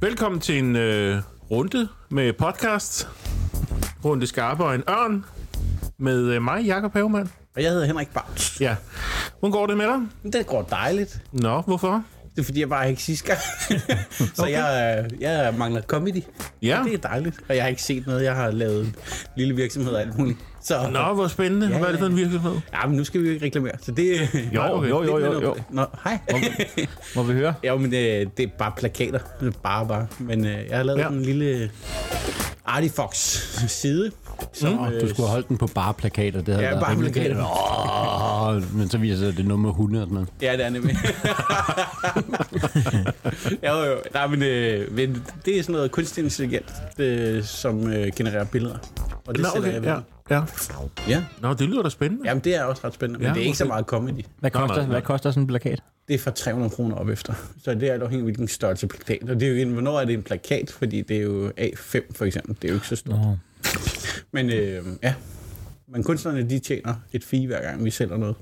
Velkommen til en øh, runde med podcast. Runde skarpe og en ørn. Med øh, mig, Jakob Havemann. Og jeg hedder Henrik Bauts. Ja. Hvordan går det med dig? Det går dejligt. Nå, hvorfor? Det er fordi, jeg bare ikke sidste gang. så okay. jeg, øh, jeg mangler comedy. Ja. Det er dejligt. Og jeg har ikke set noget. Jeg har lavet en lille virksomhed og alt muligt. Så, Nå, hvor spændende. Ja, Hvad er det for en virksomhed? Ja, men nu skal vi jo ikke reklamere. Så det, Jo, okay. jo, jo, jo, jo. Nå, hej. Må vi høre? ja, men det, det er bare plakater. Er Bare, bare. Men øh, jeg har lavet ja. en lille Artifox side. Som, Mm. øh, Du skulle holde den på bare plakater. Det havde Ja, bare plakater. Åh, men så viser det, sig, at det er nummer 100 og sådan noget. Ja, det er nemlig. jo, jo. Nej, men, øh, men det er sådan noget kunstig intelligent, øh, som øh, genererer billeder. Og det Nå, sætter okay. jeg Ja. ved. ja. ja. Nå, det lyder da spændende. Jamen, det er også ret spændende, men Ja, det er ikke så meget comedy. Hvad koster, nej, nej. hvad koster sådan en plakat? Det er fra 300 kroner op efter. Så det er alt afhængigt af, hvilken størrelse plakat. Og det er jo, en- hvornår er det en plakat? Fordi det er jo A5 for eksempel. Det er jo ikke så stort. Nå. Men øh, ja, men kunstnerne de tjener et fee hver gang, vi sælger noget.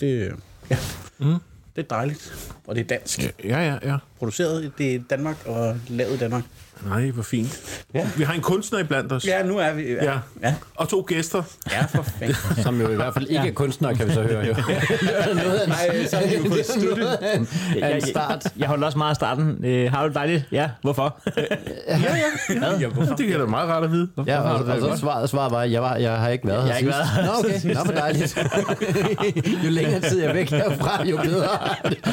Det, ja. Mm. det er dejligt, og det er dansk. Ja, ja, ja. Produceret er i Danmark og lavet i Danmark. Nej, hvor fint. Ja. Vi har en kunstner i blandt os. Ja, nu er vi. Ja. ja. Og to gæster. ja for fanden. Som jo i hvert fald ikke er kunstnere, kan vi så høre. Jo. noget Nej, så er det jo på det noget af en, start. Jeg holder også meget af starten. Øh, har du det dejligt? Ja, hvorfor? ja, hvorfor? Det kan da meget rart at vide. Ja, og, og så svaret, svaret var, jeg, var, jeg har ikke været Jeg har her ikke sidst. været Nå, okay. Nå, for dejligt. jo længere tid jeg er væk herfra, jo bedre.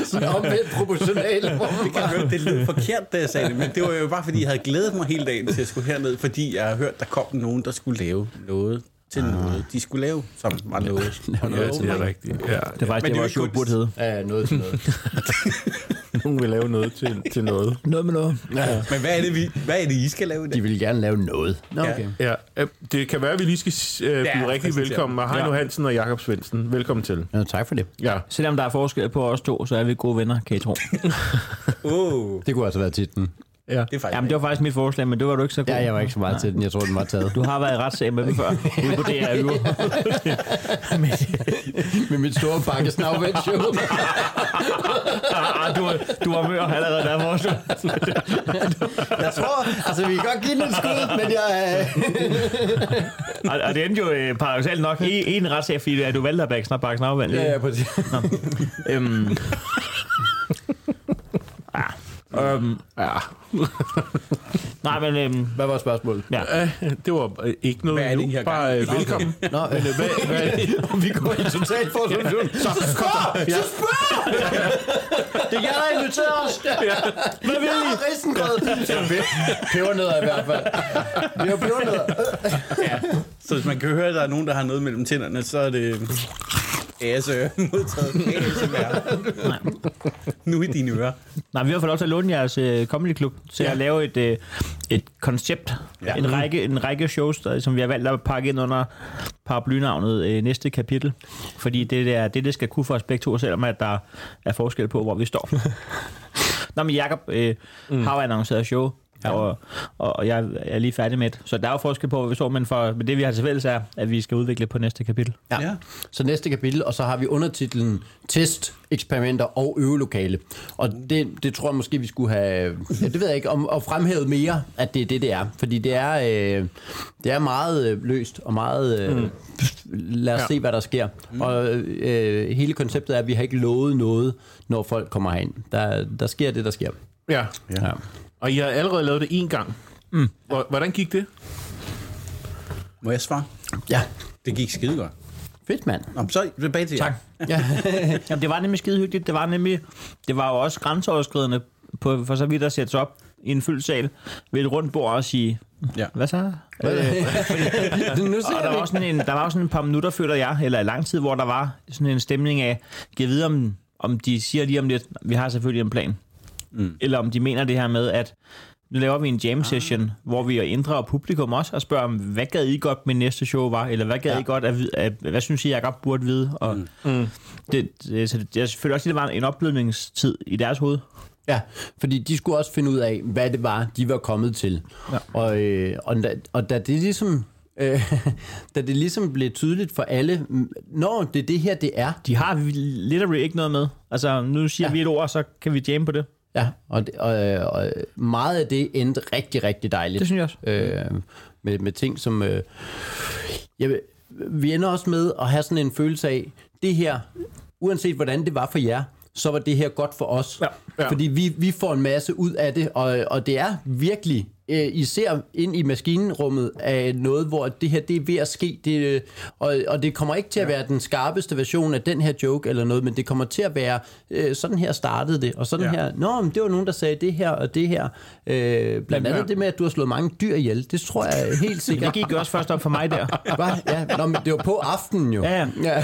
Så omvendt proportionalt. hvor Det kan jeg høre, det lød forkert, da jeg sagde det, men det var jo bare, fordi jeg havde glædet mig hele dagen til at skulle herned, fordi jeg har hørt, der kom nogen, der skulle lave noget til noget. De skulle lave, som var noget. Og Ja, noget det er rigtigt. Ja. Det er faktisk Men det, hvor jo burde hedde. Ja, noget til noget. Nogen vil lave noget til, til noget. Noget med noget. Ja. Men hvad er det, vi, hvad er det I skal lave i De vil gerne lave noget. Nå, Ja. okay. Ja, øh, det kan være, at vi lige skal øh, byde Ja, rigtig velkommen. Og Heino Ja. Hansen og Jakob Svendsen. Velkommen til. Ja, tak for det. Ja. Selvom der er forskel på os to, så er vi gode venner, kan I tro. Åh, Det kunne altså være titlen. Ja. det er faktisk Jamen, det var faktisk mit forslag, men det var du ikke så god. Ja, jeg var ikke så meget til den. Jeg tror, den var taget. Du har været i retssag med dem før. Ude på DR Uge. Med mit store bakke snavvænd show. Ah, du, du var mør allerede der, hvor du... Jeg tror, altså vi kan godt give den et skud, men jeg... Øh... Og, og det endte jo øh, paradoxalt nok i, i en retssag, fordi at du valgte at bakke snart Ja, ja, præcis. Øhm. Øhm. ja. Nej, men øhm, Hvad var spørgsmålet? ja. Øh, det var øh, ikke noget Hvad er det, I nu. Bare øh, velkommen. Nå, øh, Men, øh, hvad, hvad, vi går i total forsøgning. så, så spørg! Ja. Det er jer, der inviterer os. Hvad vil I? Risengrød. Pebernødder i hvert fald. Vi har pebernødder. ja. Så hvis man kan høre, at der er nogen, der har noget mellem tænderne, så er det ASMR modtaget. ASMR. Nu i dine ører. Nej, vi har fået lov til at låne jeres øh, comedy club til Ja. at lave et, øh, et koncept. Ja. En, række, en række shows, der, som vi har valgt at pakke ind under paraplynavnet øh, næste kapitel. Fordi det er det, det skal kunne for os begge to, selvom at der er forskel på, hvor vi står. Nå, men Jacob øh, mm. har jo annonceret show, ja. og, og jeg er lige færdig med det. Så der er jo forskel på, hvor vi står, men, for, men det vi har til fælles er, at vi skal udvikle på næste kapitel. Ja. Ja. Så næste kapitel, og så har vi undertitlen Test, eksperimenter og øvelokale. Og det, det tror jeg måske, vi skulle have, ja, det ved jeg ikke, om at fremhæve mere, at det er det, det er. Fordi det er, øh, det er meget øh, løst og meget, øh, mm. lad os ja. se, hvad der sker. Mm. Og øh, hele konceptet er, at vi har ikke lovet noget, når folk kommer herind. Der, der sker det, der sker. ja. Ja. Og I har allerede lavet det én gang. Mm. Hvordan gik det? Må jeg svare? ja. Det gik skide godt. Fedt, mand. Nå, så tilbage til jer. Tak. Ja. Jamen, det var nemlig skide hyggeligt. Det var nemlig, det var jo også grænseoverskridende på, for så vidt at sætte sig op i en fyldt sal ved et rundt bord og sige, Ja. hvad så? nu Og der var, også sådan en, der var også sådan et par minutter, føler jeg, eller lang tid, hvor der var sådan en stemning af, giv videre om, om de siger lige om lidt, vi har selvfølgelig en plan. Mm. Eller om de mener det her med, at nu laver vi en jam session, ah. hvor vi inddrager publikum også og spørger, om, hvad gad I godt, min næste show var? Eller hvad gad ja. I godt, at, at, hvad synes I, jeg godt burde vide? Og mm. det, det, så det, jeg føler også, at det var en opblødningstid i deres hoved. Ja, fordi de skulle også finde ud af, hvad det var, de var kommet til. Ja. Og, øh, og, da, og da det ligesom øh, da det ligesom blev tydeligt for alle, mm, når det er det her, det er. De har literally ikke noget med. Altså, nu siger ja. vi et ord, så kan vi jamme på det. Ja, og, det, og, og meget af det endte rigtig, rigtig dejligt. Det synes jeg også. Øh, med, med ting, som... Øh, jeg, vi ender også med at have sådan en følelse af, det her, uanset hvordan det var for jer, så var det her godt for os. Ja, ja. Fordi vi, vi får en masse ud af det, og, og det er virkelig, øh, især ind i maskinrummet, af noget, hvor det her det er ved at ske. Det, øh, og, og det kommer ikke til at være den skarpeste version af den her joke eller noget, men det kommer til at være, øh, sådan her startede det, og sådan Ja. her, nå, men det var nogen, der sagde det her og det her. Øh, blandt andet ja. det med, at du har slået mange dyr ihjel, det tror jeg helt Det sikkert. gik jo også først op for mig der. Hva? Ja, nå, men det var på aftenen jo. Ja, ja. ja.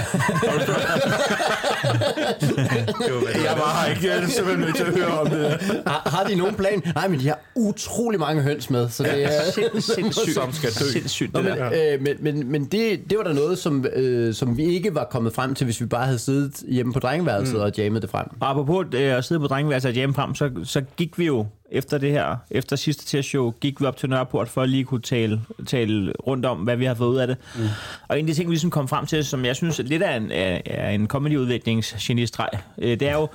Jeg var her ikke. Jeg er simpelthen nødt til at høre om det. Har, har de nogen plan? Nej, men de har utrolig mange høns med, så det er... Sind, sindssygt. Som skal dø. Sindssygt, Nå, det men, der. øh, men, men, men det, det var der noget, som, øh, som vi ikke var kommet frem til, hvis vi bare havde siddet hjemme på drengeværelset mm. og jammet det frem. Og apropos øh, at sidde på drengeværelset og jamme frem, så, så gik vi jo efter det her, efter sidste testshow, gik vi op til Nørreport for at lige kunne tale, tale rundt om, hvad vi har fået ud af det. Mm. Og en af de ting, vi ligesom kom frem til, som jeg synes lidt er en, er, er en comedy-udviklingsgenistreg, øh, det er jo,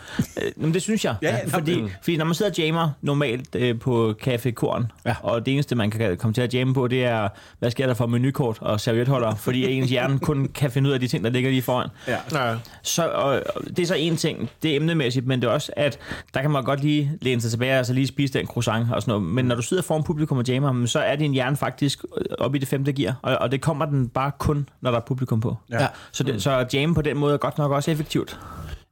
øh, det synes jeg, Ja, ja, fordi, fordi når man sidder og jammer normalt øh, på Café Korn, ja. og det eneste, man kan komme til at jamme på, det er, hvad sker der for menukort og servietholder, fordi ens hjerne kun kan finde ud af de ting, der ligger lige foran. Ja. Nej. Så, og, og det er så en ting, det er emnemæssigt, men det er også, at der kan man godt lige læne sig tilbage og så lige spise den croissant og sådan noget. Men når du sidder foran publikum og jammer, så er din hjerne faktisk oppe i det femte gear, og, og det kommer den bare kun, når der er publikum på. Ja. Så, det, så jamme på den måde er godt nok også effektivt.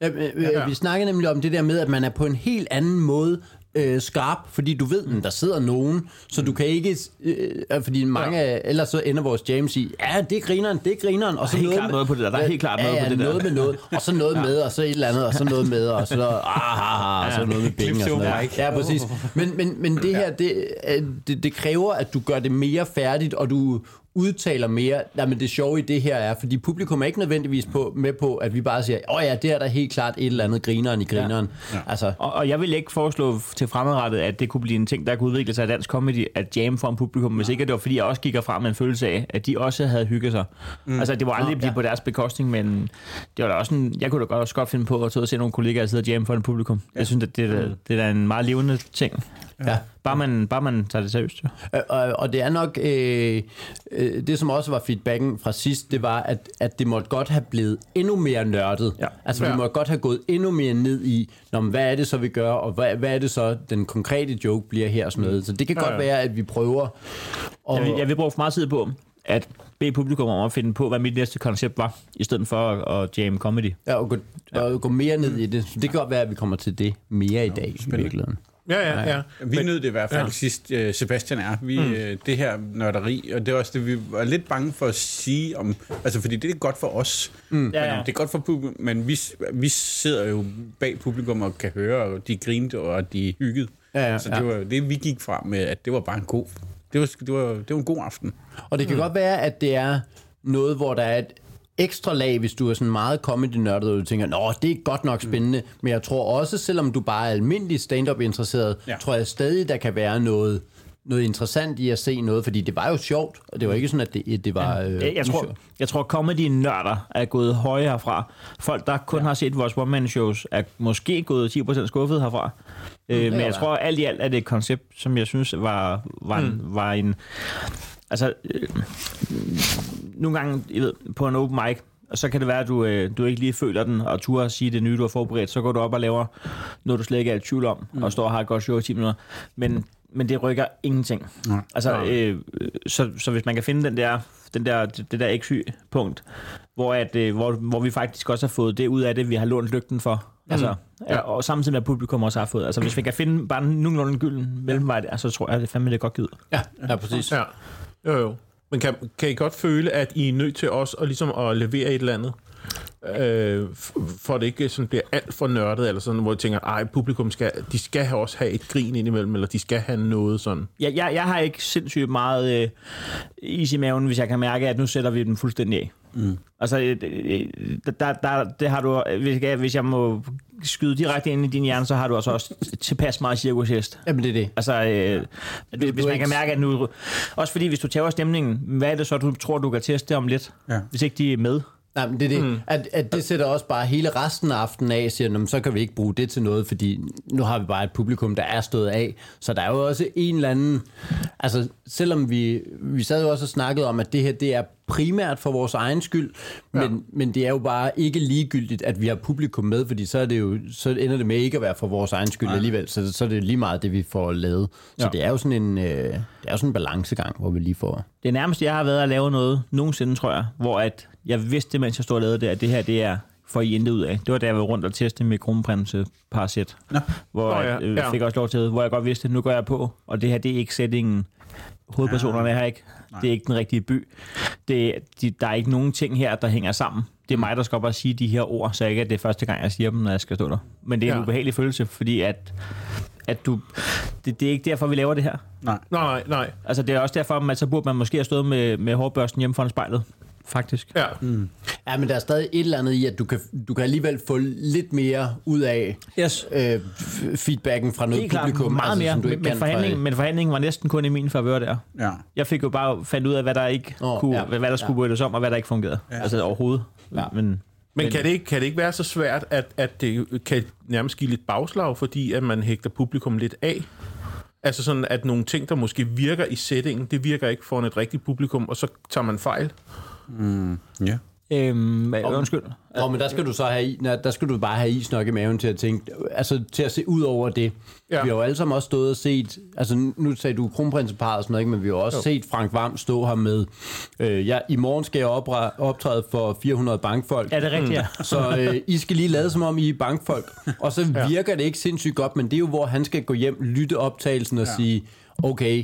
Ja, øh, øh, vi snakkede nemlig om det der med, at man er på en helt anden måde øh, skarp, fordi du ved, at der sidder nogen, så du kan ikke, øh, fordi mange, ja. ellers så ender vores jams i, ja, det er grineren, det er grineren, og så noget klart noget på det der. Der er helt klart ja, noget ja, på det der. noget med noget, og så noget med, og så et eller andet, og så noget med, og så, ah, ah, ah, og så noget med penge og sådan noget. Ja, præcis. Men, men, men det her, det, øh, det, det kræver, at du gør det mere færdigt, og du udtaler mere. Men det sjove i det her er, fordi publikum er ikke nødvendigvis på, med på, at vi bare siger, åh oh ja, det er der helt klart et eller andet grineren i grineren. Ja. Altså, Og, og jeg vil ikke foreslå til fremadrettet, at det kunne blive en ting, der kunne udvikle sig i dansk comedy, at jam for en publikum, hvis ikke det var, fordi jeg også gik frem med en følelse af, at de også havde hygget sig. Mm. Altså, det var aldrig blive på deres bekostning, men det var da også en, jeg kunne da godt, også godt finde på at tage og se nogle kollegaer sidde og jam for en publikum. Ja. Jeg synes, at det, er, da- det er en meget levende ting. ja. Bare man, bare man tager det seriøst. Jo. Øh, Og, og det er nok, øh, øh, det som også var feedbacken fra sidst, det var, at, at det måtte godt have blevet endnu mere nørdet. Ja. Altså Ja. vi måtte godt have gået endnu mere ned i, Nå, men hvad er det så, vi gør, og hvad, hvad er det så, den konkrete joke bliver her og sådan noget. Så det kan Ja, godt ja. være, at vi prøver. Og, Jeg, vil, jeg vil bruge for meget tid på at bede publikum om at finde på, hvad mit næste koncept var, i stedet for at, at jam comedy. ja, og, gå, og gå mere ned i det. Så det kan godt være, at vi kommer til det mere i dag i virkeligheden. Ja, ja, ja. Vi nød det i hvert fald Ja. ja. sidst, øh, Sebastian er. Vi, mm. Det her nørderi, og det er også det, vi var lidt bange for at sige om... Altså, fordi det er godt for os. Mm. Ja, ja. Det er godt for publikum, men vi, vi sidder jo bag publikum og kan høre, og de grinte, og de hyggede. Ja, ja, så ja. det var det, vi gik frem med, at det var bare en god... Det var, det var, det var en god aften. Og det kan mm. godt være, at det er noget, hvor der er et ekstra lag, hvis du er sådan meget comedy-nørdet, og du tænker, nå, det er godt nok spændende. Mm. Men jeg tror også, selvom du bare er almindelig stand-up interesseret, ja. Tror jeg stadig, der kan være noget, noget interessant i at se noget, fordi det var jo sjovt, og det var ikke sådan, at det, det var... Øh, Jeg, jeg, tror, usjovt. jeg tror, comedy-nørder er gået højere herfra. Folk, der kun ja. har set vores one-man-shows, er måske gået 10% skuffet herfra. Øh, men jeg være. tror, alt i alt er det et koncept, som jeg synes var, var, en, var en... Altså, øh, nogle gange, I ved, på en open mic, og så kan det være, at du, øh, du ikke lige føler den, og turde at sige det nye, du har forberedt. Så går du op og laver noget, du slet ikke er i tvivl om, mm. og står og har et godt show i 10 minutter. Men, men det rykker ingenting. Nej. Altså, øh, så, så hvis man kan finde den der, den der, det der XY-punkt, hvor, at, øh, hvor, hvor vi faktisk også har fået det ud af det, vi har lånt lygten for. Altså, ja. Og samtidig med, at publikum også har fået. Altså, hvis vi kan finde bare nogenlunde en gylden mellemvej, der, så tror jeg, det er fandme det godt givet. Ja, ja, præcis. Ja. Jo, jo. Men kan, kan I godt føle, at I er nødt til os at, ligesom at levere et eller andet? Øh, for at det ikke sådan bliver alt for nørdet, eller sådan, hvor jeg tænker, ej, publikum skal, de skal have også have et grin indimellem, eller de skal have noget sådan. Jeg, jeg, jeg har ikke sindssygt meget øh, is i maven, hvis jeg kan mærke, at nu sætter vi dem fuldstændig af. Mm. Altså, øh, øh, der, der, det har du, hvis jeg, hvis jeg må skyde direkte ind i din hjerne, så har du altså også tilpas meget cirkushest. Jamen, det er det. Altså, øh, hvis, hvis du man kan mærke, at nu... Også fordi, hvis du tager stemningen, hvad er det så, du tror, du kan teste om lidt? Ja. Hvis ikke de er med? Nej, men det er det. Mm. At, at det sætter også bare hele resten af aftenen af, siger, "Nå, men så kan vi ikke bruge det til noget, fordi nu har vi bare et publikum, der er stået af. Så der er jo også en eller anden... Altså, selvom vi... Vi sad jo også og snakkede om, at det her, det er primært for vores egen skyld, men, ja. men det er jo bare ikke ligegyldigt, at vi har publikum med, fordi så, er det jo, så ender det med ikke at være for vores egen skyld Nej. alligevel, så, så er det lige meget det, vi får lavet. Så Ja. det er jo sådan en, øh, det er jo sådan en balancegang, hvor vi lige får... Det er nærmest, jeg har været at lave noget nogensinde, tror jeg, hvor at jeg vidste, mens jeg stod og lavede det, at det her, det er for I intet ud af. Det var da jeg var rundt og teste med kronprinse Parasit, Nå. hvor Nå ja, jeg øh, ja. fik også lov til, hvor jeg godt vidste, nu går jeg på, og det her, det er ikke sætningen. Hovedpersonerne er her ikke. Det er ikke den rigtige by. Det, de, der er ikke nogen ting her, der hænger sammen. Det er mig, der skal op og sige de her ord, så ikke at det er første gang, jeg siger dem, når jeg skal stå der. Men det er en Ja. ubehagelig følelse, fordi at, at du, det, det er ikke derfor, vi laver det her. Nej. Nej, nej, nej. Altså, det er også derfor, at så burde man måske have stået med, med hårbørsten hjemme foran spejlet. Faktisk. Ja. Ja, men der er stadig et eller andet i, at du kan, du kan alligevel få lidt mere ud af Yes. øh, feedbacken fra noget klart, publikum. meget altså, mere. som du Men, ikke men, kan fra- forhandlingen, men forhandlingen var næsten kun i min favør der. Ja. Jeg fik jo bare fandt ud af, hvad der ikke oh, kunne, ja. hvad, hvad der skulle ja. om, og hvad der ikke fungerede. Ja. Altså overhovedet. Ja. Men, Men kan det, ikke, kan det ikke være så svært, at, at det kan nærmest give lidt bagslag, fordi at man hægter publikum lidt af? Altså sådan, at nogle ting, der måske virker i settingen, det virker ikke for et rigtigt publikum, og så tager man fejl. Ja. øhm, undskyld. Nå, men der skal du så have, i- der skal du bare have is nok i maven til at tænke, altså til at se ud over det. Ja. Ja. Vi har jo alle sammen også stået og set, altså nu sagde du kronprinseparet og sådan noget, ikke? men vi har også jo. set Frank Vam stå her med, øh, ja, i morgen skal jeg opre- optræde for 400 bankfolk. Er det rigtigt, ja? Så øh, I skal lige lade som om I er bankfolk. Og så virker det ikke sindssygt godt, men det er jo, hvor han skal gå hjem, lytte optagelsen og ja. sige, okay,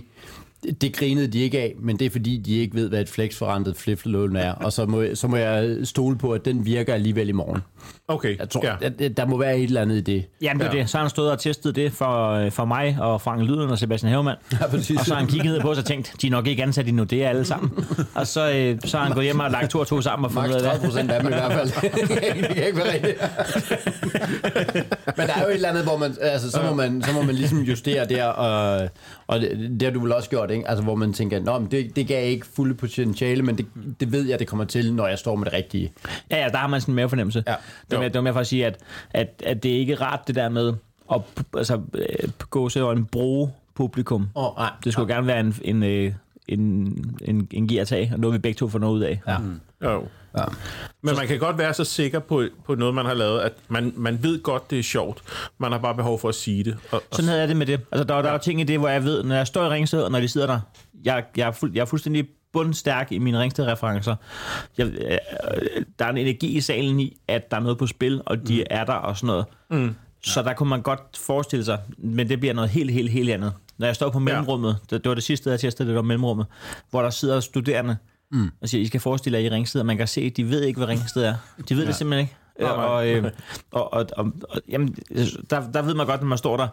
det grinede de ikke af, men det er fordi, de ikke ved, hvad et flexforrentet fliflelån er. Og så må, så må jeg stole på, at den virker alligevel i morgen. Okay, Jeg tror, ja. at, der må være et eller andet i det. Jamen det er Ja. det. Så har han stået og testet det for, øh, for mig og Frank Lyden og Sebastian Havemann. Ja, præcis. Og så har han kigget på os og tænkt, de er nok ikke ansat endnu, det er alle sammen. Og så, øh, så har han gået hjem og lagt to og to sammen og fundet ud af 30 det. procent af dem i hvert fald. det kan ikke være rigtigt. Men der er jo et eller andet, hvor man, altså, så, må man, så må man ligesom justere der, og, og det, det har du vel også gjort, ikke? Altså, hvor man tænker, Nå, men det, det gav ikke fulde potentiale, men det, det ved jeg, det kommer til, når jeg står med det rigtige. Ja, ja, der har man sådan en mavefornemmelse. Ja. Det, var, det var mere for at sige, at, at, at det er ikke rart det der med at altså, øh, gå så en bruge publikum. Åh, oh, nej. Det skulle gerne være en, en, øh, en, en, en gear tag, og noget vi begge to får noget ud af. Ja. Jo. Ja. Men man kan godt være så sikker på, på noget, man har lavet, at man, man ved godt, det er sjovt. Man har bare behov for at sige det. Og, og, Sådan havde jeg det med det. Altså, der, der er jo ting i det, hvor jeg ved, når jeg står i Ringsted, og når de sidder der, jeg, jeg, er, fuld, jeg er fuldstændig bundstærk i mine Ringsted-referencer. Jeg, øh, der er en energi i salen i, at der er noget på spil, og de mm. er der og sådan noget. Mm. Så der kunne man godt forestille sig, men det bliver noget helt, helt, helt andet. Når jeg står på mellemrummet, det, det var det sidste, jeg testede, det var mellemrummet, hvor der sidder studerende, mm. og siger, I skal forestille jer i Ringsted, og man kan se, at de ved ikke, hvad Ringsted er. De ved ja. det simpelthen ikke. Nej, nej. Og, øh, og, og, og, og jamen, der, der ved man godt, når man står der,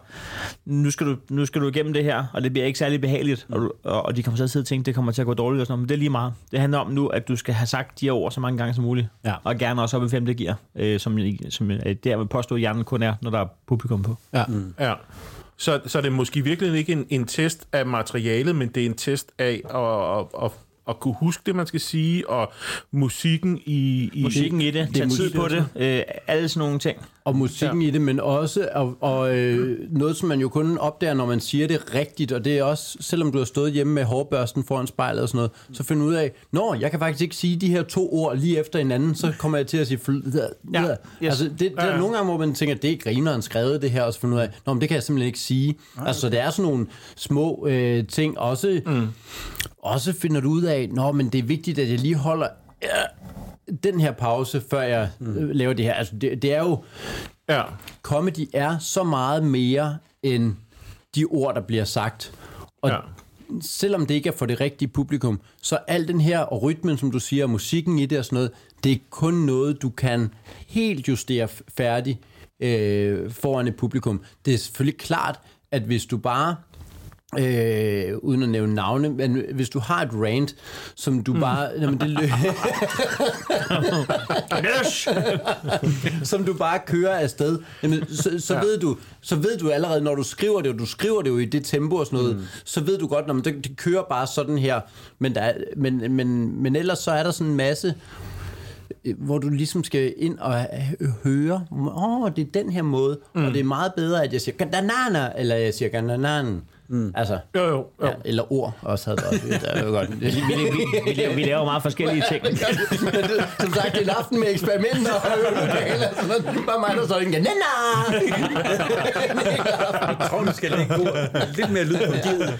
nu skal, du, nu skal du igennem det her, og det bliver ikke særlig behageligt, og, du- og, og de kommer til at sidde og tænke, det kommer til at gå dårligt og sådan noget, men det er lige meget. Det handler om nu, at du skal have sagt de her ord så mange gange som muligt, Ja. og gerne også op i femte gear, øh, som, som øh, der vil påstå, at hjernen kun er, når der er publikum på. Ja. ja. Så, så det er måske virkelig ikke en, en test af materialet, men det er en test af at, at, at, at kunne huske det, man skal sige, og musikken i... i Musikken i det, det tage tid på det, øh, alle sådan nogle ting. Og musikken ja. i det, men også og, og, øh, noget, som man jo kun opdager, når man siger det rigtigt, og det er også, selvom du har stået hjemme med hårbørsten foran spejlet og sådan noget, så finder du ud af, nå, jeg kan faktisk ikke sige de her to ord lige efter hinanden, så kommer jeg til at sige... Ja, yes. Altså, det, det er nogle gange, hvor man tænker, det er grineren skrevet det her, og så finder ud af, nå, men det kan jeg simpelthen ikke sige. Altså, det er sådan nogle små øh, ting, også, mm. Også finder du ud af, nå, men det er vigtigt, at jeg lige holder... Øh, den her pause, før jeg øh, laver det her. Altså, det, det er jo Ja, comedy er så meget mere end de ord, der bliver sagt. Og ja. ja. selvom det ikke er for det rigtige publikum, så al den her og rytmen, som du siger, og musikken i det og sådan noget, det er kun noget, du kan helt justere færdig øh, foran et publikum. Det er selvfølgelig klart, at hvis du bare Øh, uden at nævne navne, men hvis du har et rant, som du bare... Mm. Jamen, det lø- som du bare kører afsted, jamen, så, så, ja. ved du, så ved du allerede, når du skriver det, og du skriver det jo i det tempo og sådan noget, mm. så ved du godt, at det, det kører bare sådan her. Men, der er, men, men, men ellers så er der sådan en masse hvor du ligesom skal ind og høre, åh, oh, det er den her måde, mm. og det er meget bedre, at jeg siger gananana, eller jeg siger gananan. Mm. Altså, Jo, jo, jo. ja, eller ord også havde været. Det er jo godt. Vi, vi, vi, laver, vi laver meget forskellige ting. Som sagt, det er en aften med eksperimenter og øvelokaler. Så bare mig, der står en ganana. Jeg tror, du skal lægge ord. Lidt mere lyd på givet.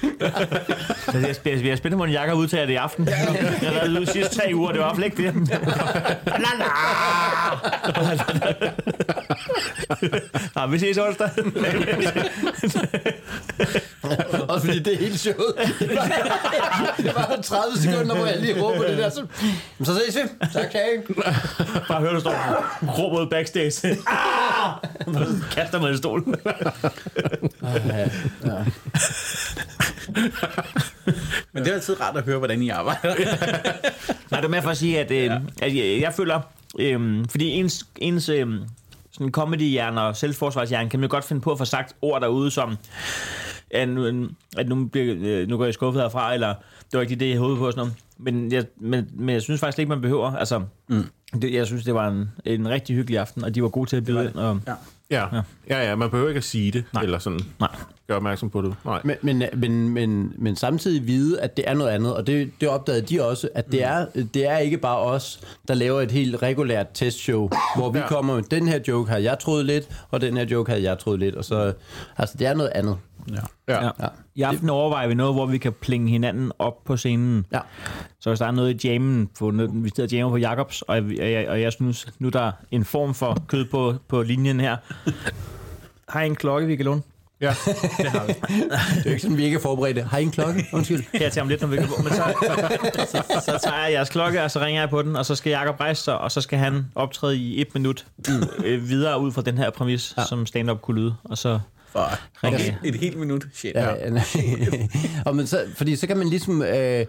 Jeg, er spændt på, hvordan Jakob udtager det i aften. Jeg har været ude de sidste tre uger, det var i hvert fald ikke det. La, la. Nå, vi ses onsdag. Også fordi det er helt sjovt. Det var, det var 30 sekunder, hvor jeg lige råber det der. Så, "Men så ses vi. Tak, Kage. Bare hør, du står og råber ud backstage. Ah! Kaster mig i stolen. Men det er altid rart at høre, hvordan I arbejder. Nej, det er med for at sige, at, øh, at jeg, jeg føler, øh, fordi ens, ens øh, sådan comedy-hjerne og selvforsvarshjerne kan man godt finde på at få sagt ord derude, som at nu, at nu, bliver, øh, nu går jeg skuffet herfra, eller det var ikke det, jeg havde på. Sådan noget. Men, jeg, men, men jeg synes faktisk ikke, man behøver. Altså, mm. det, jeg synes, det var en, en rigtig hyggelig aften, og de var gode til at byde ind. Og, Ja. Ja. ja, ja, man behøver ikke at sige det, Nej. eller sådan Nej. gøre opmærksom på det. Nej. Men, men, men, men, men samtidig vide, at det er noget andet, og det, det opdagede de også, at det er, det er ikke bare os, der laver et helt regulært testshow, hvor vi Ja. kommer med, den her joke har jeg troet lidt, og den her joke havde jeg troet lidt, og så, altså det er noget andet. Ja. Ja. Ja. Ja. I aften overvejer vi noget, hvor vi kan plinge hinanden op på scenen. Ja. Så hvis der er noget i jammen, på, noget, vi sidder og jammer på Jacobs, og jeg, og, jeg, og jeg synes, nu er der en form for kød på, på linjen her. Har I en klokke, vi kan låne? Ja. Det er jo ikke sådan, vi ikke er forberedte. Har I en klokke? Undskyld. Her til om lidt, når vi kan på. Men så, så, så, så tager jeg jeres klokke, og så ringer jeg på den, og så skal Jacob rejse sig, og så skal han optræde i et minut øh, videre ud fra den her præmis, ja. som stand-up kunne lyde. Og så For ringer et, helt minut. Shit. Ja. og men så, fordi så kan man ligesom... Øh,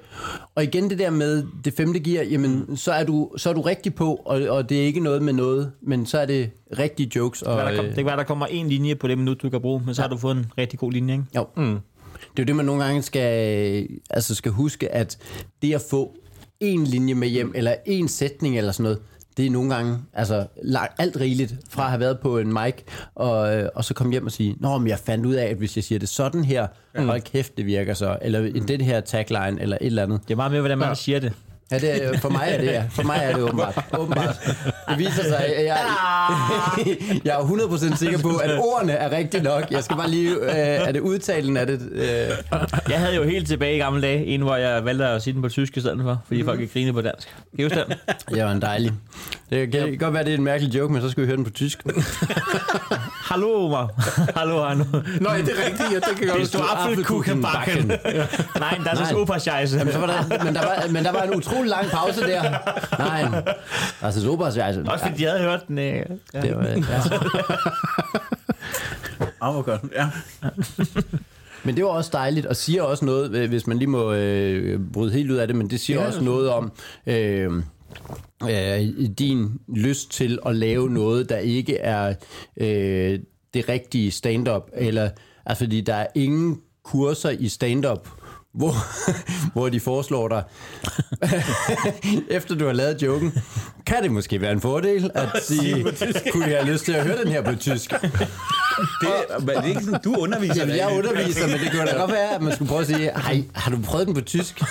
og igen det der med det femte gear, jamen, så er du, så er du rigtig på, og, og det er ikke noget med noget, men så er det rigtige jokes. Og, Hvad der kom, øh, det kan være, der kommer en linje på det minut, du kan bruge, men så har du fået en rigtig god linje, ikke? Jo. Mm. Det er jo det, man nogle gange skal, altså skal huske, at det at få en linje med hjem, eller en sætning eller sådan noget, det er nogle gange altså, alt rigeligt fra at have været på en mic, og, øh, og så komme hjem og sige, Nå, men jeg fandt ud af, at hvis jeg siger det sådan her, mm. hold kæft, det virker så, eller mm. den her tagline, eller et eller andet. Det er meget mere, hvordan man siger det. Ja, det er, for mig er det, ja. For mig er det åbenbart. åbenbart. Det viser sig, at jeg, jeg er 100% sikker på, at ordene er rigtige nok. Jeg skal bare lige... Øh, er det udtalen af det? Øh, Jeg havde jo helt tilbage i gamle dage, en hvor jeg valgte at sige den på tysk i stedet for, fordi mm. folk ikke grine på dansk. Kan I huske den? jeg var en dejlig. Det kan godt være, det er en mærkelig joke, men så skal vi høre den på tysk. Hallo, Omar. Hallo, Arno. Nej, det er rigtigt. Ja, det kan godt Bist du forstå. Apfelkuchenbacken? Nein, das ist Nein. Operscheiße. Jamen, så var der, men, der var, men der var en utrolig lang pause der. Nej, altså super. Altså, Også fordi de havde hørt den. Øh, ja. det var, ja. Åh, hvor godt. Ja. Men det var også dejligt, og siger også noget, øh, hvis man lige må øh, bryde helt ud af det, men det siger ja, også noget om øh, øh, din lyst til at lave noget, der ikke er øh, det rigtige stand-up, eller altså fordi der er ingen kurser i stand-up, hvor, hvor de foreslår dig, efter du har lavet joken, kan det måske være en fordel at sige, kunne jeg have lyst til at høre den her på tysk? Det, men det er ikke sådan, du underviser. Jamen, jeg underviser, men det kunne da godt være, at man skulle prøve at sige, Hej, har du prøvet den på tysk?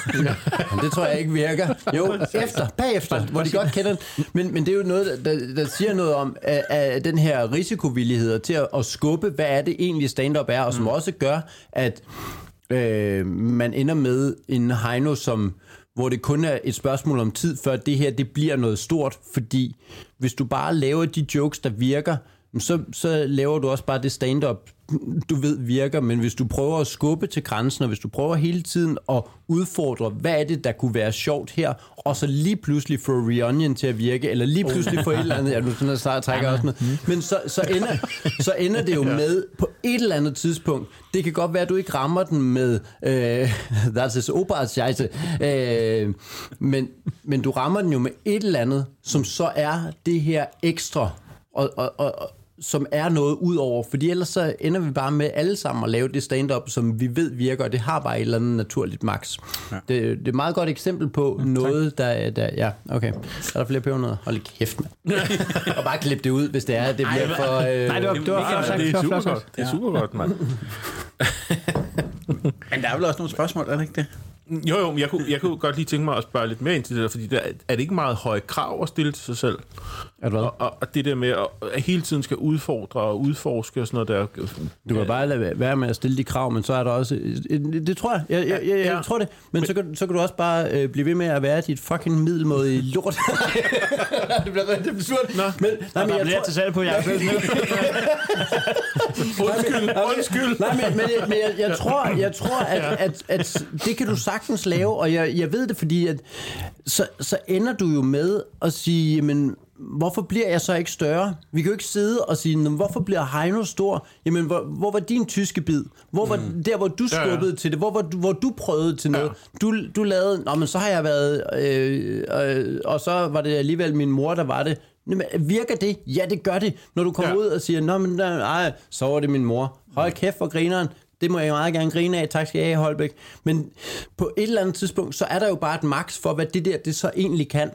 Men det tror jeg ikke virker. Jo, efter, bagefter, hvor de godt kender den. Men, men det er jo noget, der, der siger noget om at, at den her risikovillighed til at, at skubbe, hvad er det egentlig stand-up er, og som også gør, at øh, man ender med en Heino, som hvor det kun er et spørgsmål om tid, før det her det bliver noget stort, fordi hvis du bare laver de jokes, der virker, så, så laver du også bare det stand-up, du ved virker, men hvis du prøver at skubbe til grænsen, og hvis du prøver hele tiden at udfordre, hvad er det, der kunne være sjovt her, og så lige pludselig få reunion til at virke, eller lige pludselig få et eller andet, ja, du sådan snart trækker også noget, men så, så, ender, så ender det jo med, på, et eller andet tidspunkt, det kan godt være, at du ikke rammer den med, øh, that's is Oberscheisse, øh, men, men du rammer den jo med et eller andet, som så er det her ekstra, og, og, og som er noget ud over, fordi ellers så ender vi bare med alle sammen at lave det stand-up, som vi ved virker, og det har bare et eller andet naturligt max. Ja. Det, det er et meget godt eksempel på mm, noget, der, der... Ja, okay. Er der flere pebernødder? Hold lige kæft, mand. og bare klip det ud, hvis det er, det bliver for... Øh, Nej, det var, det var flot sagt. Det er Det var. Det er super godt, mand. Men der er vel også nogle spørgsmål, er det ikke det? Jo, jo, men jeg kunne, jeg kunne godt lige tænke mig at spørge lidt mere ind til det der, fordi der, er det ikke meget høje krav at stille til sig selv? at hvad? Og, og, og det der med at, at hele tiden skal udfordre og udforske og sådan noget der. Du kan bare lade være med at stille de krav, men så er der også... Det, tror jeg. Jeg, jeg, jeg, jeg Ja. tror det. Men, så, kan, så kan du også bare øh, blive ved med at være dit fucking middelmådige lort. det bliver rigtig absurd. Nå. Men, nej, men jeg bliver tror, til salg på Jacob. Undskyld, undskyld. Nej, men, men, jeg- men jeg, jeg tror, jeg tror at, at, at det kan du sagtens lave, og jeg, jeg ved det, fordi at, så, så ender du jo med at sige, jamen, hvorfor bliver jeg så ikke større? Vi kan jo ikke sidde og sige, "Nå, men hvorfor bliver Heino stor? Jamen, hvor, hvor var din tyske bid? Hvor var mm. der, hvor du Ja, ja. skubbede til det? Hvor, var hvor du prøvede til noget? Du, du lavede, nå, men så har jeg været, øh, øh, og så var det alligevel min mor, der var det. Jamen, virker det? Ja, det gør det. Når du kommer Ja. ud og siger, nå, men nej, så var det min mor. Hold kæft for grineren. Det må jeg meget gerne grine af. Tak skal jeg have, Holbæk. Men på et eller andet tidspunkt, så er der jo bare et max for, hvad det der det så egentlig kan.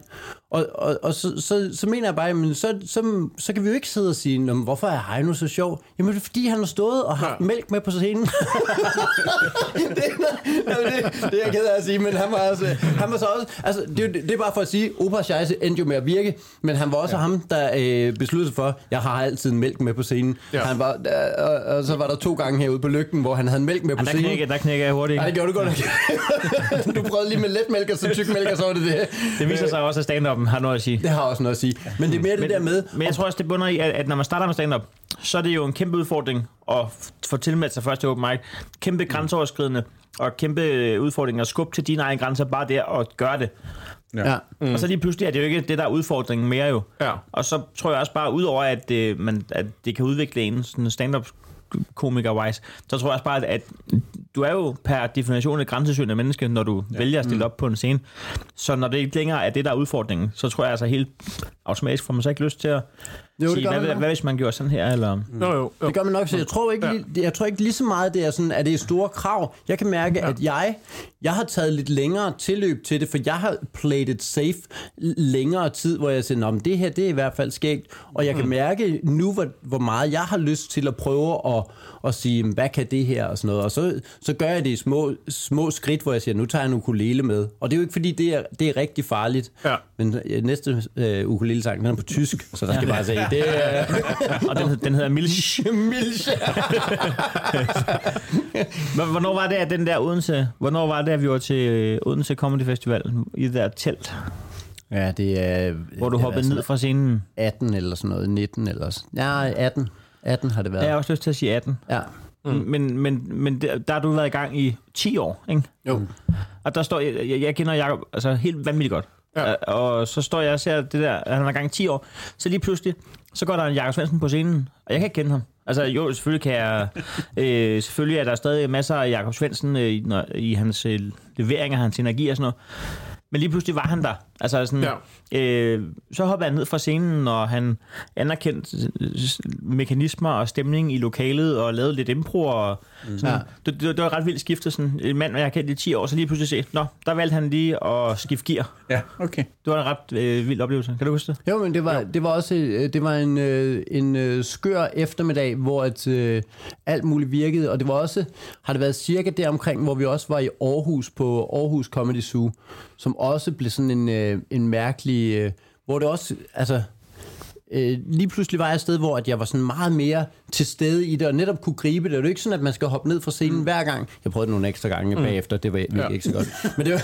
Og, og, og så, så, så mener jeg bare, men så, så, så kan vi jo ikke sidde og sige, "Nå, men hvorfor er Heino så sjov? Jamen det er fordi, han har stået og haft Ja. mælk med på scenen. det, er, det, det er jeg ked af at sige, men han var, også, han var så også... Altså, det, er det er bare for at sige, Opera Scheisse endte jo med at virke, men han var også ja. ham, der øh, besluttede sig for, jeg har altid mælk med på scenen. Ja. Han var, øh, og, og, så var der to gange herude på lygten, hvor han havde mælk med på Der scenen. knækker, der knækker jeg hurtigt. Nej, det gjorde du godt nok. du prøvede lige med letmælk og så tykmælk, og så var det det. Det viser sig også, at stand-up'en har noget at sige. Det har også noget at sige. Men det er mere det der med... Men jeg tror også, det bunder i, at, at når man starter med stand-up, så er det jo en kæmpe udfordring at få tilmeldt sig først til open mic. Kæmpe grænseoverskridende og kæmpe udfordring at skubbe til dine egne grænser bare der og gøre det. Ja. Mm. Og så lige pludselig er det jo ikke det, der er udfordringen mere jo. Ja. Og så tror jeg også bare, udover at, øh, man, at det kan udvikle en sådan stand-up komiker-wise, så tror jeg også bare, at, at du er jo per definition et grænsesøgende menneske, når du ja. vælger at stille op på en scene. Så når det ikke længere er det, der er udfordringen, så tror jeg altså helt automatisk får man så ikke lyst til at Jo, sige, hvad, man hvad, hvad, hvis man gjorde sådan her? Eller? Jo, jo, jo. Det gør man nok, så jeg tror ikke, ja. jeg tror ikke lige så meget, det er sådan, at det er store krav. Jeg kan mærke, ja. at jeg, jeg har taget lidt længere tilløb til det, for jeg har played it safe længere tid, hvor jeg siger, men det her, det er i hvert fald skægt. Og jeg kan mærke nu, hvor, hvor meget jeg har lyst til at prøve at, at sige, hvad kan det her og sådan noget. Og så, så gør jeg det i små, små skridt, hvor jeg siger, nu tager jeg en ukulele med. Og det er jo ikke, fordi det er, det er rigtig farligt. Ja. Men øh, næste øh, ukulele-sang, den er på tysk, så der skal jeg bare sige, det er... Og den, den hedder Milch. Milch. Hvor- Hvornår var det, at den der Odense... Hvornår var det, at vi var til øh, Odense Comedy Festival i det der telt, Ja, det er... hvor du hoppede sådan ned fra scenen? 18 eller sådan noget, 19 eller sådan. Ja, 18. 18 har det været. Jeg har også lyst til at sige 18. Ja. Mm. Men, men, men der, der har du været i gang i 10 år, ikke? Jo. Og der står, jeg, jeg, jeg kender Jacob altså helt vanvittigt godt. Ja. Og så står jeg og ser det der, at han har gang i 10 år. Så lige pludselig, så går der en Jacob Svendsen på scenen, og jeg kan ikke kende ham. Altså jo, selvfølgelig kan jeg... Øh, selvfølgelig er der stadig masser af Jacob Svendsen øh, i, når, i hans øh, leveringer, hans energi og sådan noget. Men lige pludselig var han der. Altså sådan, ja. øh, så hoppede han ned fra scenen, og han anerkendte øh, mekanismer og stemning i lokalet, og lavede lidt impro. Og sådan. Ja. Det, det, det, var ret vildt skifte. Sådan en mand, jeg har kendt i 10 år, så lige pludselig se, nå, der valgte han lige at skifte gear. Ja, okay. Det var en ret øh, vild oplevelse. Kan du huske det? Jo, men det var, det var også øh, det var en, øh, en øh, skør eftermiddag, hvor at, øh, alt muligt virkede, og det var også, har det været cirka der omkring, hvor vi også var i Aarhus på Aarhus Comedy Zoo, som også blev sådan en, øh, Øh, en mærkelig, øh, hvor det også, altså, øh, lige pludselig var jeg et sted, hvor at jeg var sådan meget mere til stede i det, og netop kunne gribe det. Det er jo ikke sådan, at man skal hoppe ned fra scenen mm. hver gang. Jeg prøvede det nogle ekstra gange mm. bagefter, det var virkelig Ja. ikke så godt. Men det var...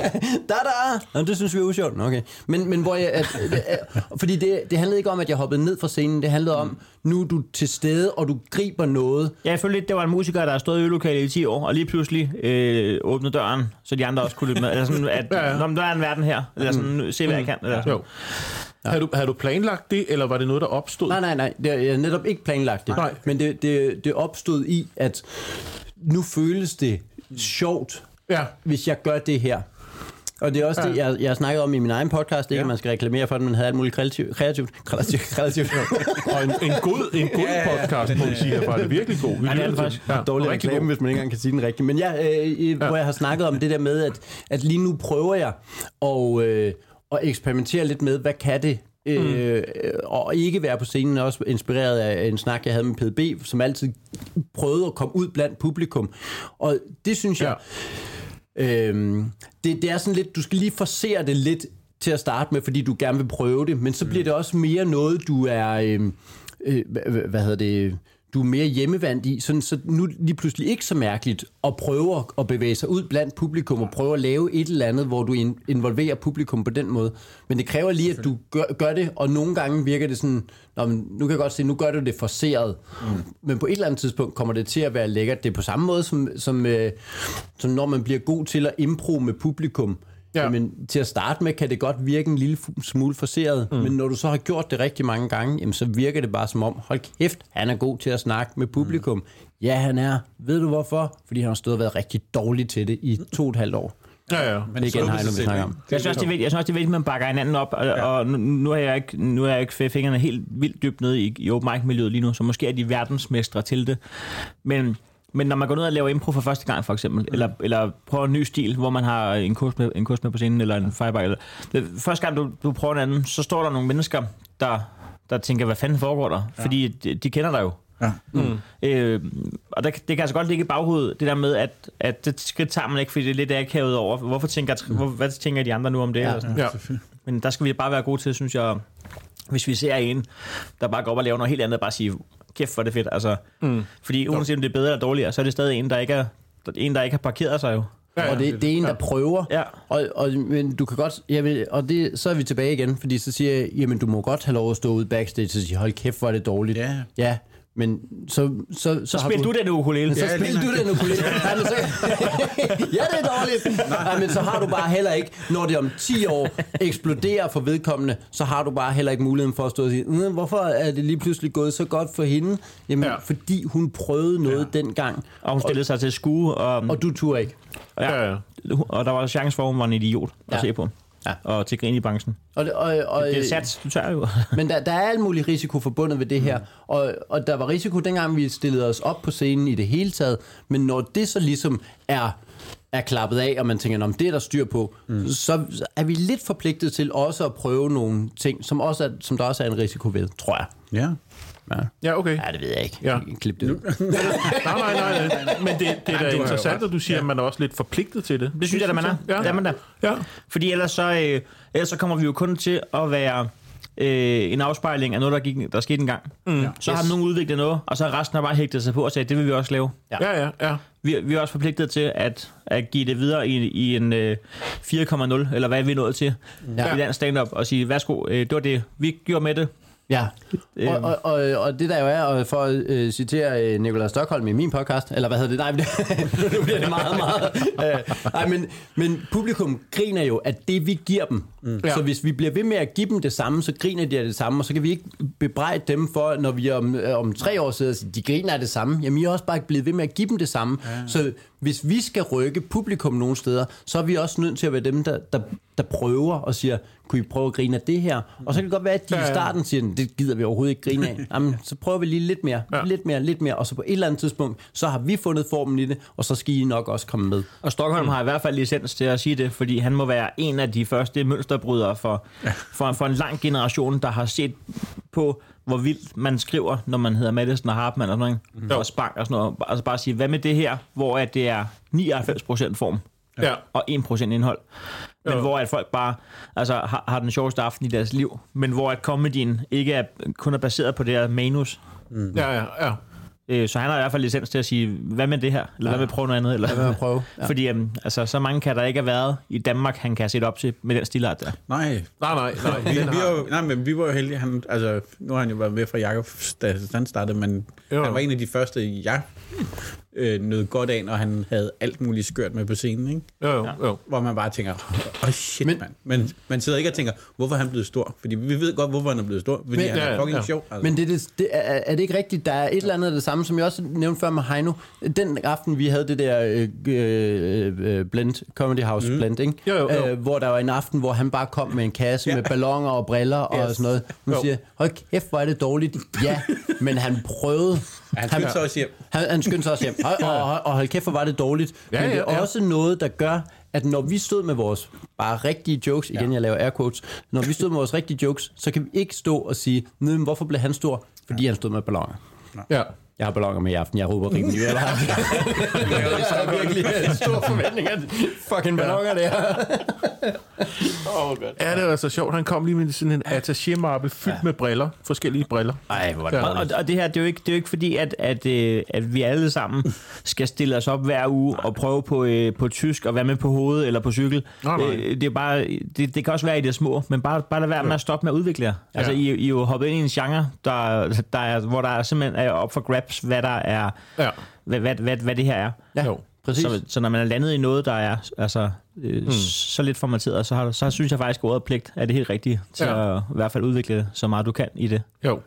da, da! Nå, det synes vi er usjovt. Okay. Men, men hvor jeg... At, at, fordi det, det handlede ikke om, at jeg hoppede ned fra scenen. Det handlede om, nu er du til stede, og du griber noget. Ja, jeg følte lidt, det var en musiker, der har stået i øvelokalet i 10 år, og lige pludselig øh, åbnede døren, så de andre også kunne lytte med. Eller sådan, at, Ja, ja. Nå, der er en verden her. Eller sådan, se hvad jeg kan. Eller sådan. Jo. Ja. Har, du, har du planlagt det, eller var det noget, der opstod? Nej, nej, nej. Det er netop ikke planlagt det. Nej. Men det, det, det opstod i, at nu føles det sjovt, Ja. hvis jeg gør det her. Og det er også ja. det, jeg, jeg snakkede om i min egen podcast. Ikke, Ja. at man skal reklamere for, at man havde alt muligt kreativt. kreativt, kreativt, kreativt. Og en, en god, en god Ja, ja, podcast, må vi sige herfra. Det er virkelig god. Vi Ja, det er den faktisk. den. Ja, dårlig reklame, god. hvis man ikke engang kan sige den rigtigt. Men ja, øh, ja. hvor jeg har snakket om det der med, at, at lige nu prøver jeg at, øh, at eksperimentere lidt med, hvad kan det Øh, og ikke være på scenen, også inspireret af en snak, jeg havde med PDB, som altid prøvede at komme ud blandt publikum. Og det synes jeg, Øhm, det, det er sådan lidt, du skal lige forsere det lidt til at starte med, fordi du gerne vil prøve det, men så bliver det også mere noget, du er, øhm, øh, hvad, hvad hedder det, du er mere hjemmevandt i, sådan, så nu er det lige pludselig ikke så mærkeligt at prøve at bevæge sig ud blandt publikum og prøve at lave et eller andet, hvor du in- involverer publikum på den måde. Men det kræver lige, at du gør, gør det, og nogle gange virker det sådan, Nå, men nu kan jeg godt se, nu gør du det forseret. Mm. Men på et eller andet tidspunkt kommer det til at være lækkert. Det er på samme måde, som, som, øh, som når man bliver god til at impro med publikum. Ja. Jamen, til at starte med kan det godt virke en lille smule forseret, mm. men når du så har gjort det rigtig mange gange, jamen, så virker det bare som om, hold kæft, han er god til at snakke med publikum. Mm. Ja, han er. Ved du hvorfor? Fordi han har stået og været rigtig dårlig til det i to og et halvt år. Ja, ja. Men det er igen, har jeg vi snakker om. Jeg synes, også, det er vigtigt, jeg synes også, det er vigtigt, at man bakker hinanden op, og, ja. og nu, nu, er jeg ikke, nu er jeg ikke fingrene helt vildt dybt nede i, i open mic-miljøet lige nu, så måske er de verdensmestre til det. Men, men når man går ned og laver impro for første gang, for eksempel, mm. eller, eller prøver en ny stil, hvor man har en kurs med, en kurs med på scenen, eller en fireback, eller, det, første gang du, du prøver en anden, så står der nogle mennesker, der, der tænker, hvad fanden foregår der? Ja. Fordi de, de kender dig jo. Ja. Mm. Øh, og det, det kan altså godt ligge i baghovedet, det der med, at, at det skridt tager man ikke, fordi det er lidt akavet over. Hvorfor tænker, hvor, hvad tænker de andre nu om det? Ja. Ja. Ja. Men der skal vi bare være gode til, synes jeg, hvis vi ser en, der bare går op og laver noget helt andet, bare sige, kæft hvor er det fedt. Altså, mm. Fordi uanset om det er bedre eller dårligere, så er det stadig en, der ikke, er, en, der ikke har parkeret sig jo. Ja, og det, det er en, der prøver. Ja. Og, og, men du kan godt, jeg vil, og det, så er vi tilbage igen, fordi så siger jeg, jamen du må godt have lov at stå ude backstage og sige, hold kæft, hvor er det dårligt. Ja. ja men så, så, Så har spil du den ukulele. så Ja, spil du den ukulele. Nej, men så, ja, det er dårligt. Nej, men så har du bare heller ikke, når det om 10 år eksploderer for vedkommende, så har du bare heller ikke muligheden for at stå og sige, "Mm, hvorfor er det lige pludselig gået så godt for hende? Jamen, Ja. ja. fordi hun prøvede noget ja. dengang, Og hun stillede sig til skue, og, og du turde ikke. Ja, ja. og der var chance for, at hun var en idiot at Ja. se på. Ja. Og til grin i branchen. Og, og, og, Det er sats, du tager jo. Men der, der er al mulig risiko forbundet ved det her. Og, og der var risiko dengang, vi stillede os op på scenen i det hele taget. Men når det så ligesom er, er klappet af, og man tænker, om det er der styr på, mm. så er vi lidt forpligtet til også at prøve nogle ting, som, også er, som der også er en risiko ved, tror jeg. Ja. Ja, Ja, okay. ja det ved jeg ikke. Ja. Klip det ud. Nej, nej, nej. nej. Men det, det er da har interessant, at du siger, at man er også lidt forpligtet til det. Det synes jeg, at man er. Ja. Det er man da. Ja. Fordi ellers så, øh, ellers så kommer vi jo kun til at være øh, en afspejling af noget, der, gik, der skete engang. Mm. Så har Yes. nogen udviklet noget, og så har resten har bare hægtet sig på og sagt, det vil vi også lave. Ja, ja, ja. Vi, vi er også forpligtet til at, at give det videre i, i en øh, 4,0, eller hvad er vi nået til Ja. ja. i dansk stand-up, og sige, værsgo, øh, det var det, vi gjorde med det. Ja, Øhm. og, og, og, og det der jo er, og for at øh, citere øh, Nikolaj Stockholm i min podcast, eller hvad hedder det? Nej, men det, nu bliver det meget, meget... Øh, nej, men, men publikum griner jo, at det vi giver dem. Mm. Ja. Så hvis vi bliver ved med at give dem det samme, så griner de af det samme, og så kan vi ikke bebrejde dem for, når vi om, øh, om tre år sidder og siger, de griner af det samme. Jamen, I er også bare blevet ved med at give dem det samme. Ja. Så hvis vi skal rykke publikum nogle steder, så er vi også nødt til at være dem, der, der, der prøver og siger, kunne I prøve at grine af det her? Og så kan det godt være, at de Ja, i ja. starten siger, det gider vi overhovedet ikke grine af. Jamen, så prøver vi lige lidt mere, Ja. lidt mere, lidt mere, og så på et eller andet tidspunkt, så har vi fundet formen i det, og så skal I nok også komme med. Og Stockholm mm. har i hvert fald licens til at sige det, fordi han må være en af de første mønsterbrydere for, for, for en lang generation, der har set på, hvor vildt man skriver, når man hedder Madison og Hartmann og sådan noget, Jo. og Spang og sådan noget. Altså bare sige, hvad med det her, hvor at det er 99% form Ja. og 1% indhold. Men Jo. hvor at folk bare altså, har, har den sjoveste aften i deres liv, men hvor at comedien ikke er, kun er baseret på det her manus. Ja, ja, ja. Øh, Så han har i hvert fald licens til at sige, hvad med det her? Eller hvad med at prøve noget andet? Eller, Hvad med at prøve? Ja. Fordi um, altså, så mange kan der ikke have været i Danmark, han kan sætte op til med den stilart der. Nej, Nej, nej, nej. vi, vi, var, jo- nej, men vi var jo heldige. Han, altså, nu har han jo været med fra Jakob, da han startede, men jo. han var en af de første, jeg øh, nød godt af, når han havde alt muligt skørt med på scenen, ikke? Jo, jo, jo. Hvor man bare tænker, åh shit, men, mand. Men man sidder ikke og tænker, hvorfor er han blevet stor? Fordi vi ved godt, hvorfor han er blevet stor. Fordi Men- han Ja, er fucking ja. sjov. Altså. Men det, det, det, er, er det ikke rigtigt? Der er et eller andet af det samme, som jeg også nævnte før med Heino. Den aften, vi havde det der øh, øh, øh, blend, Comedy House mm. blend, ikke? Jo, jo, jo. Øh, hvor der var en aften, hvor han bare kom med en kasse ja. med ballonger og briller og Yes. sådan noget. Jo. siger hold kæft, hvor er det dårligt. Ja, men han prøvede. Han skyndte sig også hjem. Han, han skyndte sig også hjem. Og, og, og, og hold kæft, hvor var det dårligt. Ja, Men det er ja, ja. også noget, der gør, at når vi stod med vores bare rigtige jokes, igen, jeg laver air quotes, når vi stod med vores rigtige jokes, så kan vi ikke stå og sige, "Nå, men hvorfor blev han stor? Fordi han stod med ballonger. Ja. Jeg har ballonger med i aften, jeg råber rimelig. Jeg har, jeg har virkelig store forventninger. Fucking ballonger der. Ja, det var så sjovt. Han kom lige med sådan en attaché-mappe fyldt ja. med briller. Forskellige briller. Ej, hvor var det. Og, og, det her, det er jo ikke, det er jo ikke fordi, at, at, øh, at vi alle sammen skal stille os op hver uge og prøve på, øh, på tysk og være med på hovedet eller på cykel. Nej, nej. Øh, Det, er bare, det, det kan også være i det små, men bare, bare lad være med at stoppe med at udvikle jer. Altså, Ja. I, I er jo hoppet ind i en genre, der, der er, hvor der er simpelthen er op for grabs, hvad der er, Ja. hvad, hvad, hvad, hvad det her er. Ja, Jo. præcis. Så, så når man er landet i noget, der er altså, øh, mm. så lidt formateret, så, har, så synes jeg faktisk, at ordet pligt er det helt rigtige til Ja. ja. at i hvert fald udvikle så meget du kan i det. Jo.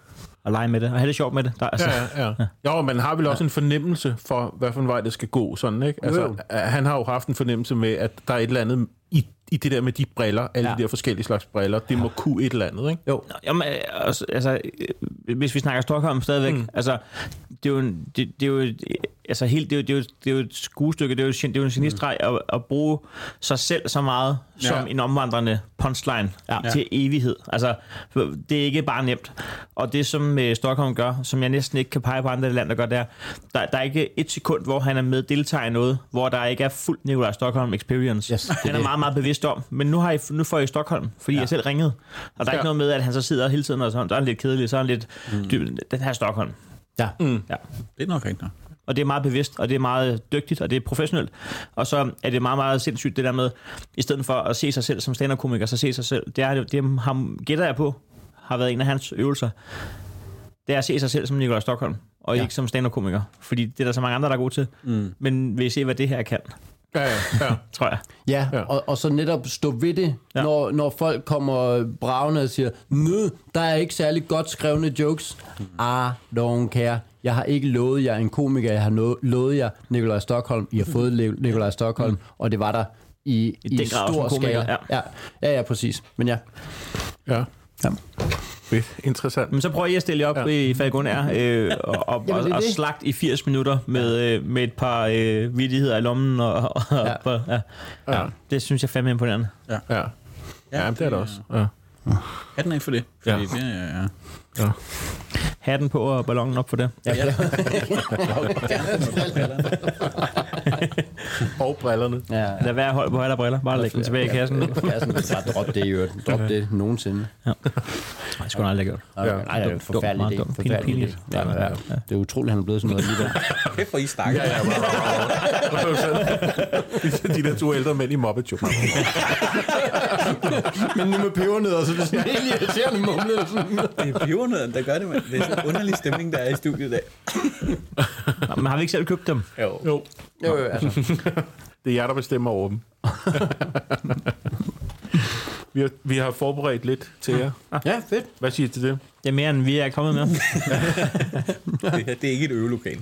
Og lege med det, og have det sjovt med det. Der, altså, Ja, ja, ja. Jo, man har vel også en fornemmelse for, hvad for en vej det skal gå, sådan, ikke? Altså, Jo. han har jo haft en fornemmelse med, at der er et eller andet i, i det der med de briller, alle ja. Ja. de der forskellige slags briller, det må kunne et eller andet, ikke? Jo. Jamen, øh, altså, altså, øh, hvis vi snakker Stockholm stadigvæk, mm. altså, det er jo, en- det, det er jo et- altså helt, det er jo, det er jo, det er jo et skuestykke, det er jo, det er jo en genistreg at, at bruge sig selv så meget som Ja. en omvandrende punchline ja. til evighed. Altså, det er ikke bare nemt. Og det, som øh, Stockholm gør, som jeg næsten ikke kan pege på andre lande, der gør, det er, der, der er ikke et sekund, hvor han er med deltager i noget, hvor der ikke er fuld Nikolaj Stockholm experience. Yes, det er han er det. meget, meget bevidst om. Men nu, har I, nu får I Stockholm, fordi ja. jeg selv ringede. Og der er Ja. ikke noget med, at han så sidder hele tiden og sådan, der er han lidt kedelig, så er han lidt, mm. dyb, den her Stockholm. Ja. Mm. Ja. Det er nok rigtigt. nok. Og det er meget bevidst, og det er meget dygtigt, og det er professionelt. Og så er det meget, meget sindssygt det der med, i stedet for at se sig selv som stand-up-komiker, så se sig selv. Det, er, det ham, gætter jeg på, har været en af hans øvelser. Det er at se sig selv som Nikolaj Stockholm, og ja. ikke som stand-up-komiker. Fordi det er der så mange andre, der er gode til. Mm. Men vil I se, hvad det her kan, Ja, ja, ja. tror jeg. Ja, Ja. Og, og så netop stå ved det, Ja. når, når folk kommer bravende og siger, Nø, der er ikke særlig godt skrevne jokes. Ah, don't care. Jeg har ikke lovet jer en komiker, jeg har no- lovet jer Nikolaj Stockholm. I har fået Le- Nikolaj Stockholm, og det var der i, i, også stor skala. ja. Ja. ja, ja, præcis. Men ja. ja. Ja. Fedt. Interessant. Men så prøver I at stille jer op Ja. ja. i Falconer øh, og, og, Jamen, og, det er og det. slagt i 80 minutter med, øh, med et par øh, vidigheder i lommen. Og, og, Ja. og, ja. Ja. Det synes jeg fandme er imponerende. Ja. Ja, det er det også. Ja. Hatten af for det. Fordi Ja. ja. det er, ja. Ja. Hatten på og ballonen op for det. ja. ja. Og brillerne. ja. Lad være hold på alle briller. Bare læg den tilbage i kassen. Ja, sådan, bare drop det i øvrigt. Drop det nogensinde. Nej, det skulle han aldrig have gjort. Ja. Nej, det er en forfærdelig idé. Forfærdelig idé. Ja, ja, ja. Det er utroligt, han er blevet sådan noget alligevel. Kæft, hvor I snakker. Ja, ja, Ligesom de der to ældre mænd i Muppet Show. Men nu med pebernødder, så det er sådan helt irriterende mumle. Sådan. Det er pebernødderne, der gør det, mand. Det er sådan en underlig stemning, der er i studiet i dag. Men har vi ikke selv købt dem? Jo. Jo. Jo, jo, altså. Det er jer, der bestemmer over dem. vi, har, vi har forberedt lidt til jer. Ja, fedt. Hvad siger I til det? Det er mere, end vi er kommet med. Det, her, det er ikke et øvelokal.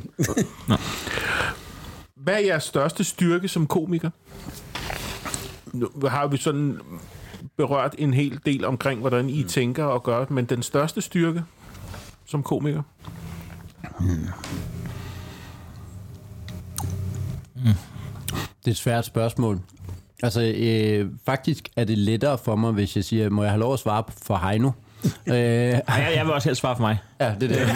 Hvad er jeres største styrke som komiker? Nu har vi sådan berørt en hel del omkring, hvordan I tænker og gør, men den største styrke som komiker? Det er et svært spørgsmål. Altså, øh, faktisk er det lettere for mig, hvis jeg siger, må jeg have lov at svare for Heino? øh, jeg, jeg vil også helst svare for mig. ja, det er det.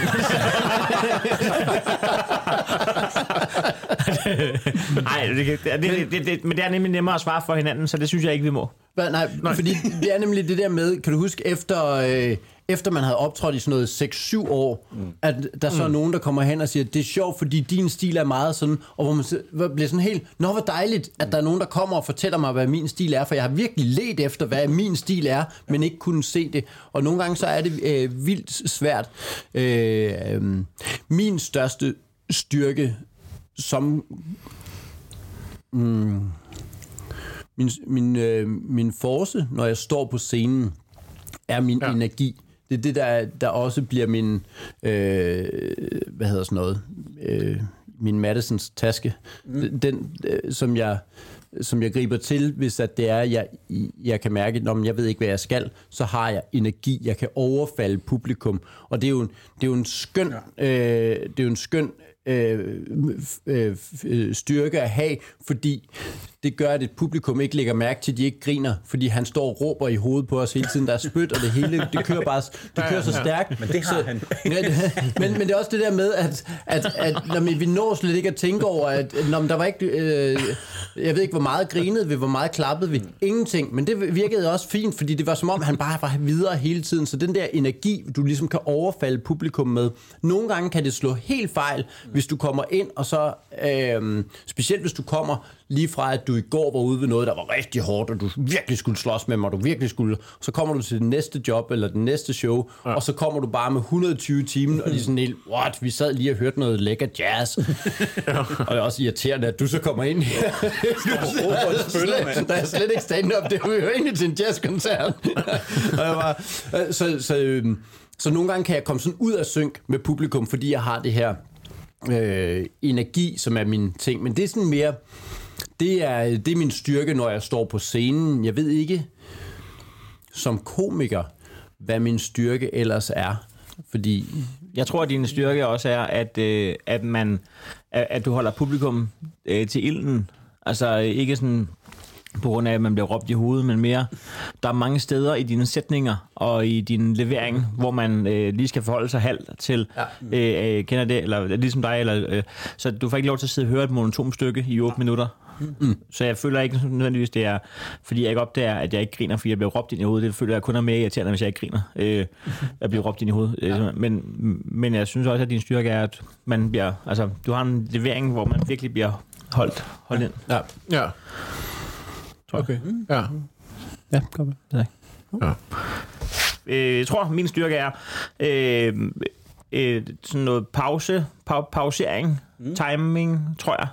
Nej, det, det, det, det, det, men det er nemlig nemmere at svare for hinanden, så det synes jeg ikke, vi må. Hva, nej, nej, fordi det er nemlig det der med, kan du huske, efter, øh, efter man havde optrådt i sådan noget 6-7 år, mm. at der så er nogen, der kommer hen og siger, det er sjovt, fordi din stil er meget sådan, og hvor man bliver sådan helt, nå hvor dejligt, at der er nogen, der kommer og fortæller mig, hvad min stil er, for jeg har virkelig let efter, hvad min stil er, men ikke kunne se det. Og nogle gange så er det øh, vildt svært. Øh, øh, min største styrke som mm, min, min, øh, min force, når jeg står på scenen, er min. Ja. energi. Det er det, der, der også bliver min, øh, hvad hedder sådan noget, øh, min Madisons taske. Mm. Den, øh, som jeg som jeg griber til, hvis at det er, jeg, jeg kan mærke, at jeg ved ikke, hvad jeg skal, så har jeg energi. Jeg kan overfalde publikum. Og det er jo en, det er jo en skøn, ja. øh, det er jo en skøn øh, øh, øh, styrke at have, fordi det gør, at et publikum ikke lægger mærke til, at de ikke griner, fordi han står og råber i hovedet på os hele tiden. Der er spyt, og det hele, det kører bare det kører så stærkt. Men det har så, han. Ja, det, men, men det er også det der med, at, at, at når vi, vi når slet ikke at tænke over, at når der var ikke, øh, jeg ved ikke, hvor meget grinede vi, hvor meget klappede vi, ingenting. Men det virkede også fint, fordi det var som om, han bare var videre hele tiden. Så den der energi, du ligesom kan overfalde publikum med. Nogle gange kan det slå helt fejl, hvis du kommer ind, og så, øh, specielt hvis du kommer lige fra, at du i går var ude ved noget, der var rigtig hårdt, og du virkelig skulle slås med mig, og du virkelig skulle, så kommer du til det næste job, eller det næste show, ja. og så kommer du bare med 120 timer, og de er sådan helt, what, vi sad lige og hørte noget lækker jazz. ja. Og det er også irriterende, at du så kommer ind her. der, er slet, der er slet ikke stand-up, det er jo egentlig til en jazzkoncert. og jeg var, så, så, øhm, så nogle gange kan jeg komme sådan ud af synk med publikum, fordi jeg har det her øh, energi, som er min ting. Men det er sådan mere, det er, det er min styrke, når jeg står på scenen. Jeg ved ikke som komiker, hvad min styrke ellers er. Fordi Jeg tror, at din styrke også er, at, øh, at, man, at, at du holder publikum øh, til ilden. Altså ikke sådan på grund af, at man bliver råbt i hovedet, men mere, der er mange steder i dine sætninger og i din levering, hvor man øh, lige skal forholde sig halvt til, ja. øh, øh, kender det, eller ligesom dig, eller, øh, så du får ikke lov til at sidde og høre et monotont stykke i 8 ja. minutter. Mm. Så jeg føler ikke nødvendigvis, det er, fordi jeg ikke opdager, at jeg ikke griner, fordi jeg bliver råbt ind i hovedet. Det føler jeg kun er mere irriterende, hvis jeg ikke griner. Øh, at blive råbt ind i hovedet. Ja. Men, men jeg synes også, at din styrke er, at man bliver, altså, du har en levering, hvor man virkelig bliver holdt, holdt ind. ja, Ja. Okay. Ja. ja kom med. Det ja. øh, jeg tror, min styrke er øh, øh, sådan noget pause, pa- pausering, mm. timing, tror jeg.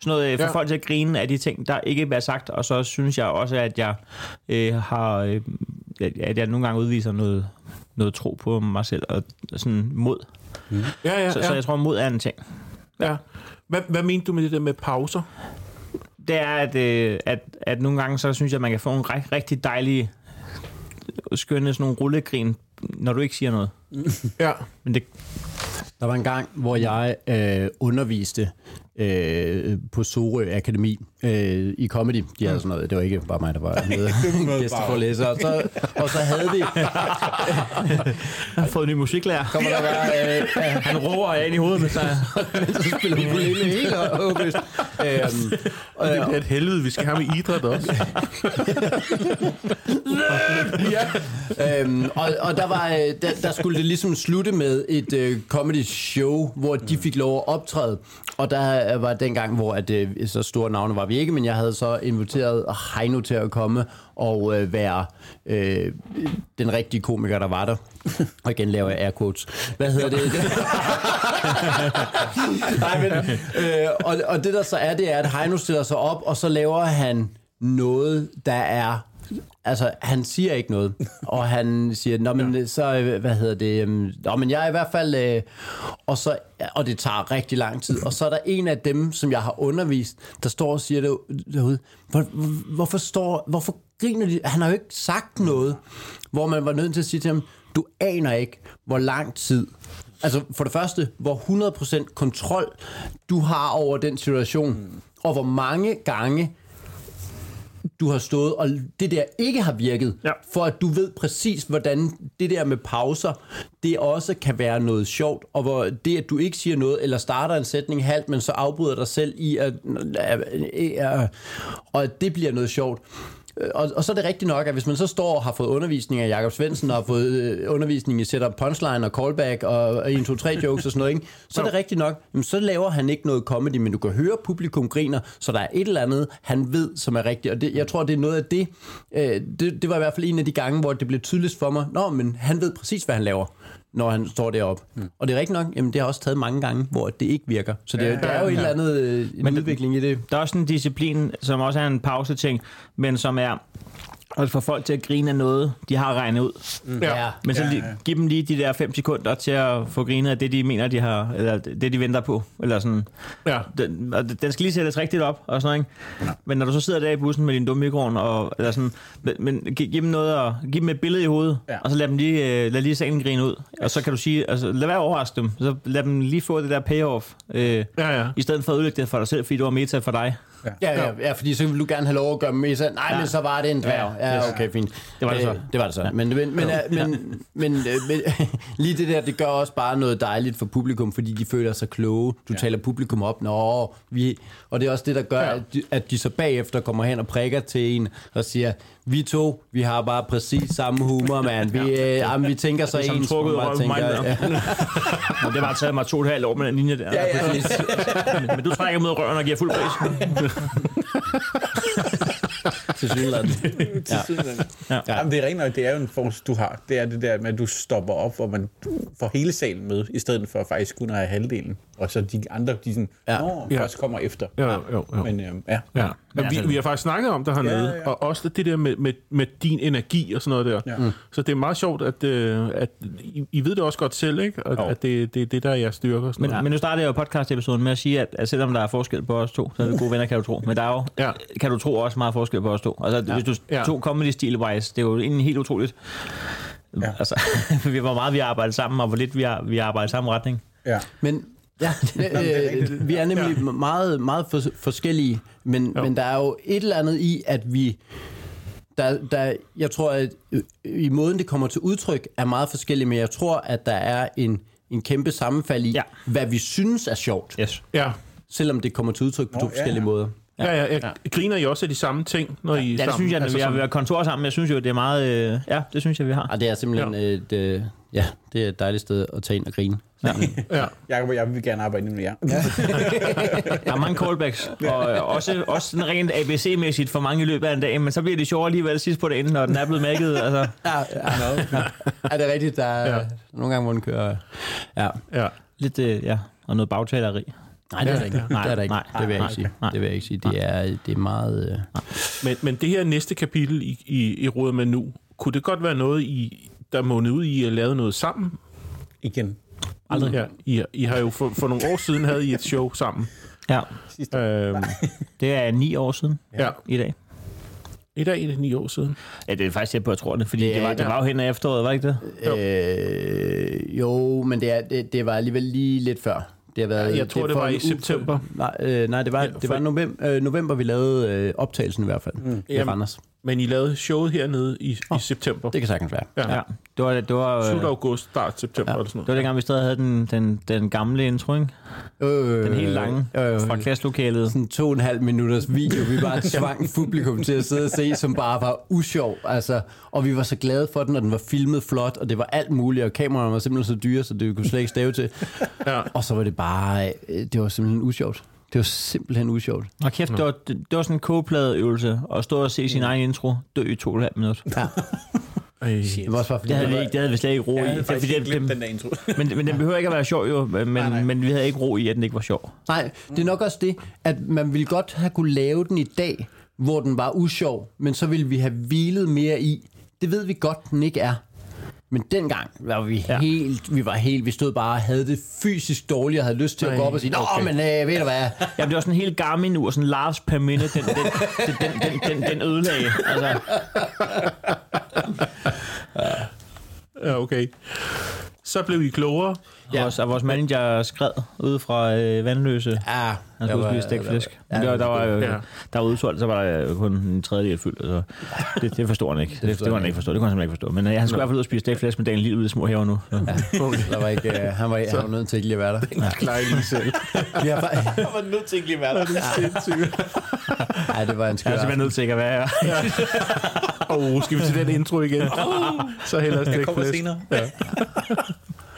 Sådan noget øh, for Ja. ja. folk til at grine af de ting, der ikke bliver sagt. Og så synes jeg også, at jeg øh, har, øh, at jeg nogle gange udviser noget, noget tro på mig selv og sådan mod. Ja, ja, Så, ja. så jeg tror, mod er en ting. ja. Hvad, hvad mente du med det der med pauser? Det er, at, øh, at, at nogle gange, så synes jeg, at man kan få en rig- rigtig dejlige, skønne sådan nogle rullegrin, når du ikke siger noget. Ja. Men det, Der var en gang, hvor jeg øh, underviste øh, på Sorø Akademi øh, i comedy. De havde sådan noget. Det var ikke bare mig, der var med gæsteforelæser. Og så, og så havde vi... jeg har fået en ny musiklærer. Kommer der være... Øh, Han råber af ind i hovedet med sig. så spiller vi ukulele helt håbløst. Øhm, og, Det er et helvede, vi skal have med idræt også. ja. øhm, og, og der, var, øh, der, der skulle det ligesom slutte med et øh, comedy show, hvor de fik lov at optræde. Og der var den gang, hvor at, øh, så store navne var vi ikke, men jeg havde så inviteret Heino til at komme og øh, være øh, den rigtige komiker, der var der. Og igen laver jeg air quotes. Hvad hedder det? Nej, men, øh, og, og det der så er, det er, at Heino stiller sig op, og så laver han noget, der er Altså, han siger ikke noget, og han siger, Nå, men ja. så, øh, hvad hedder det, øhm, Nå, men jeg er i hvert fald, øh, og, så, og det tager rigtig lang tid, og så er der en af dem, som jeg har undervist, der står og siger det derude, hvor, hvor- hvorfor står, hvorfor griner de, han har jo ikke sagt noget, hvor man var nødt til at sige til ham, du aner ikke, hvor lang tid. Altså for det første, hvor 100% kontrol du har over den situation, og hvor mange gange du har stået, og det der ikke har virket, Ja. for at du ved præcis, hvordan det der med pauser, det også kan være noget sjovt, og hvor det, at du ikke siger noget, eller starter en sætning halvt, men så afbryder dig selv i, at, at, og at det bliver noget sjovt. Og, og så er det rigtigt nok, at hvis man så står og har fået undervisning af Jakob Svendsen, og har fået øh, undervisning i setup punchline og callback og 1, 2, 3 jokes og sådan noget, ikke? så er det rigtigt nok, jamen, så laver han ikke noget comedy, men du kan høre, publikum griner, så der er et eller andet, han ved, som er rigtigt. Og det, jeg tror, det er noget af det, øh, det, det var i hvert fald en af de gange, hvor det blev tydeligst for mig, nå, men han ved præcis, hvad han laver. Når han står deroppe. Mm. Og det er rigtigt nok, jamen det har også taget mange gange, hvor det ikke virker. Så det, ja, der er jo en eller anden øh, en Men udvikling i det. Der er også en disciplin, som også er en pause-ting, men som er at få folk til at grine af noget, de har regnet ud. Ja. Men så Ja, lige, ja. giv dem lige de der 5 sekunder til at få grinet af det, de mener, de har, eller det, de venter på. Eller sådan. Ja. Den, og den skal lige sættes rigtigt op, og sådan, ikke? Men når du så sidder der i bussen med din dumme mikrofon, og, eller sådan, men, men gi- giv dem noget, og, giv dem et billede i hovedet, Ja. og så lad dem lige, øh, lad lige salen grine ud. Og så kan du sige, altså lad være overraske dem, så lad dem lige få det der payoff, øh, Ja, ja. i stedet for at ødelægge det for dig selv, fordi det var meta for dig. Ja, ja, ja, fordi så vil du gerne have lov at gøre med sig. Nej, ja. men så var det en dværg. Ja, ja okay, fint. Det var det så. Øh, det var det så. Men, men, men, ja. men, men, øh, men lige det der, det gør også bare noget dejligt for publikum, fordi de føler sig kloge. Du ja. taler publikum op, Nå, vi... Og det er også det, der gør, Ja. ja. at, de, at de så bagefter kommer hen og prikker til en og siger, vi to, vi har bare præcis samme humor, mand. Vi, øh, jamen, vi tænker så Ligesom ens. trukket mig tænker, der. ja. Og det var taget mig to og et halvt år med den linje der. Ja, ja, men, men du trækker mod røven og giver fuld pris. til synligheden. Ja. Ja. Jamen, det er rent nok, det er jo en forskel, du har. Det er det der med, at du stopper op, hvor man får hele salen med, i stedet for faktisk kun at have halvdelen. Og så de andre, de sådan, Ja. ja. Nå, Ja. først kommer efter. Jo, jo, jo. Men øhm, ja. Ja, men vi, altså- vi har faktisk snakket om det hernede, Ja, ja, ja. ja. og også det der med, med, med din energi og sådan noget der. Ja. Mm. Så det er meget sjovt, at, øh, at I, I ved det også godt selv, ikke? At, Jo. at det, det er det, der er jeres styrker. og Sådan Men, noget. men nu starter jeg jo podcast-episoden med at sige, at, at selvom der er forskel på os to, så er vi gode venner, kan du tro. Men der er jo, Ja. kan du tro, også meget forskel på os to. Altså, ja. hvis du Ja. to comedy stil wise det er jo egentlig helt utroligt. Ja. Ja. Altså, vi hvor meget vi har arbejdet sammen, og hvor lidt vi har, vi har arbejdet i samme retning. ja. Men ja, det øh, vi er nemlig meget, meget for, forskellige, men, men der er jo et eller andet i, at vi... Der, der, jeg tror, at øh, i måden, det kommer til udtryk, er meget forskellige, men jeg tror, at der er en, en kæmpe sammenfald i, Ja. hvad vi synes er sjovt, Yes. Ja. selvom det kommer til udtryk på to ja, forskellige ja. måder. Ja, ja, ja. ja. Griner I også af de samme ting, når I er Ja, det sammen? synes jeg, at vi har sådan- kontor sammen. Jeg synes jo, det er meget... Øh, ja, det synes jeg, vi har. Og det er simpelthen ja. et, øh, ja, det er et dejligt sted at tage ind og grine. Ja. Ja. Jacob og jeg vil gerne arbejde med jer. Ja. Der er mange callbacks, og øh, også, også sådan rent ABC-mæssigt for mange i løbet af en dag, men så bliver det sjovt alligevel sidst på dagen, når den er blevet mækket. Altså, Ja, ja, ja. er det rigtigt? Der er Ja. ja. nogle gange, hvor den kører... Ja. ja. lidt, øh, ja, og noget bagtaleri. Nej, det er der ikke. Nej, det er der ikke. nej, det vil jeg nej, ikke sige. nej. Det vil jeg ikke sige. Det er, det er meget... Øh... Men, men det her næste kapitel, I, I, I råder med nu, kunne det godt være noget, I, der mundede ud i at lave noget sammen? Igen. Aldrig. Ja, I, I har jo for, for nogle år siden havde I et show sammen. Ja, Øhm, det er ni år siden ja. i dag. I dag er det ni år siden. Ja, det er faktisk tæt på, jeg tror det, fordi Det det, var, det var jo hen ad efteråret, var det ikke det? Jo. Øh, jo, men det, er, det, det var alligevel lige lidt før. Det har været, Ja, jeg tror, det for var i september. Nej, øh, nej det var, Ja, det var for- november, øh, november, vi lavede øh, optagelsen i hvert fald. Mm. I Jamen, Randers. Men I lavede showet hernede i, i september. Det kan sagtens være. Ja. Ja, det var, det var, øh, Slut august, start september Ja. eller sådan det var noget. dengang, vi stadig havde den, den, den gamle intro, ikke? Øh, Den helt lange øh, fra klasselokalet. sådan to og en halv minutters video, vi bare tvang publikum til at sidde og se, som bare var usjov. Altså, og vi var så glade for den, og den var filmet flot, og det var alt muligt, og kameraerne var simpelthen så dyre, så det kunne slet ikke stave til. Ja. Og så var det bare, øh, det var simpelthen usjovt. Det var simpelthen usjovt. Og kæft, det var, det, det var sådan en kogepladeøvelse, at stå og se sin egen intro, dø i to og et halvt minut. Ja. Det var også bare fordi, Det havde, vi ikke, det havde vi slet ikke ro i. Jeg Det- fordi det, den der intro. men, men den behøver ikke at være sjov, jo, men, Nej, nej. men vi havde ikke ro i, at den ikke var sjov. Nej, det er nok også det, at man ville godt have kunne lave den i dag, hvor den var usjov, men så ville vi have hvilet mere i. Det ved vi godt, den ikke er. Men dengang var vi Ja. helt, vi var helt, vi stod bare og havde det fysisk dårligt, og havde lyst til at Ej, gå op og sige, Nå, okay. men øh, ved du hvad, Jamen, det var sådan en helt Garmin nu, og sådan Lars per minute, den, den, den, den, den, den, den ødelagde. Altså, Ja, okay. Så blev I klogere. Ja. vores, og vores manager skred ude fra øh, Vandløse. ja, Han jeg skulle var- spise. Ja, Ja, der, var- der, var, jo, Ja. der var udsolgt, så var der jo kun en tredjedel fyldt. Altså, det, det forstår han ikke. Det, det, det kunne han ikke forstå. Det kunne han simpelthen ikke forstå. Men øh, han skulle i hvert fald ud og spise stækflæsk med dagen lige ude i små haver nu. Så. Der var ikke, øh, han var, han var nødt til ikke lige at være der. Ja. Klar lige selv. Jeg var nødt til ikke lige at være der. Ej, det var en Jeg skør er simpelthen nødt til ikke at være her. Åh, oh, skal vi til den intro igen? Så hellere Jeg stæk kommer senere. Ja.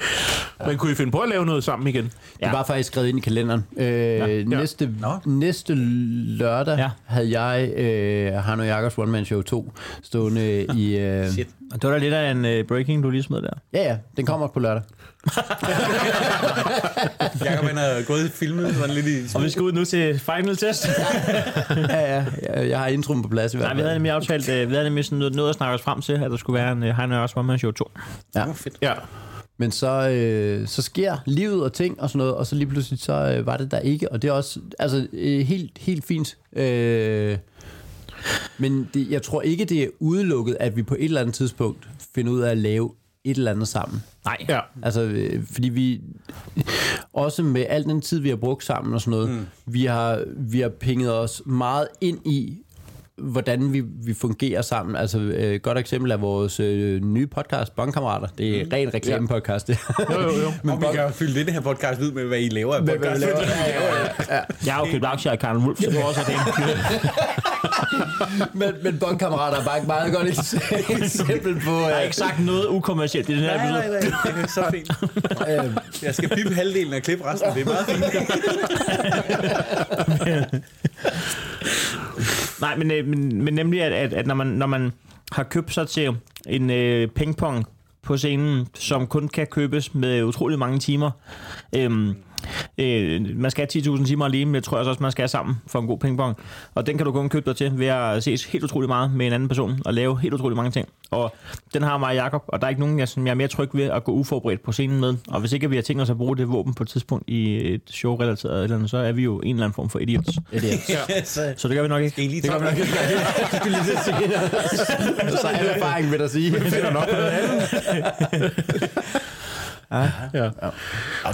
Men kunne I finde på at lave noget sammen igen? Det Ja. var faktisk skrevet ind i kalenderen. Øh, næste, Nå. næste lørdag Ja. ja. havde jeg øh, Hanno Jakobs One Man Show 2 stående i... Øh, Shit. Og det var da lidt af en uh, breaking, du lige smed der. ja, ja, den kommer på lørdag. Jakob han har gået i filmet sådan lidt i... Og vi skal ud nu til final test. Ja, ja, jeg, jeg har introen på plads i hvert Nej, fald. vi havde nemlig aftalt, uh, vi havde nemlig sådan noget, noget at snakke os frem til, at der skulle være en uh, Heino også One Man Show 2. Ja. Åh, fedt. Ja. Men så, øh, så sker livet og ting og sådan noget, og så lige pludselig så øh, var det der ikke, og det er også altså, øh, helt, helt fint. Øh, men det, jeg tror ikke, det er udelukket, at vi på et eller andet tidspunkt finder ud af at lave et eller andet sammen. Nej. Ja. Altså, øh, fordi vi, også med al den tid, vi har brugt sammen og sådan noget, mm. vi, har, vi har pinget os meget ind i, hvordan vi, vi fungerer sammen. Altså, øh, et godt eksempel er vores øh, nye podcast, Bondkammerater. Det er mm. ren reklamepodcast, det. Jo, jo, jo. Men vi kan fylde det her podcast ud med, hvad I laver af Hvad vi podcast. laver. Ja, ja, ja. Jeg har jo købt aktier i Karl Wolf, så var også det. men, men Bondkammerater er bare et meget godt eks- eksempel på... Jeg har Øh, ikke sagt noget ukommercielt i den her Nej, episode. nej, nej. Det er så fint. øh, Jeg skal pippe halvdelen og klippe resten. Det er meget fint. Nej, men, øh, men, men nemlig, at, at, at når, man, når man har købt sig til en øh, pingpong på scenen, som kun kan købes med utrolig mange timer. Øhm, øh, man skal have 10.000 timer alene, men det tror jeg også, man skal have sammen for en god pingpong. Og den kan du kun købe dig til ved at ses helt utrolig meget med en anden person og lave helt utrolig mange ting. Og den har mig og Jacob, og der er ikke nogen, jeg, som jeg er mere tryg ved at gå uforberedt på scenen med. Og hvis ikke vi har tænkt os at bruge det våben på et tidspunkt i et show relateret eller andet, så er vi jo en eller anden form for idiots. det er det. så Så det gør vi nok ikke. skal I lige Det tage kan man ikke. Skulle lige til at sige det. Så er erfaring, vil der sige. Finder nok på noget andet. Ja. Ja,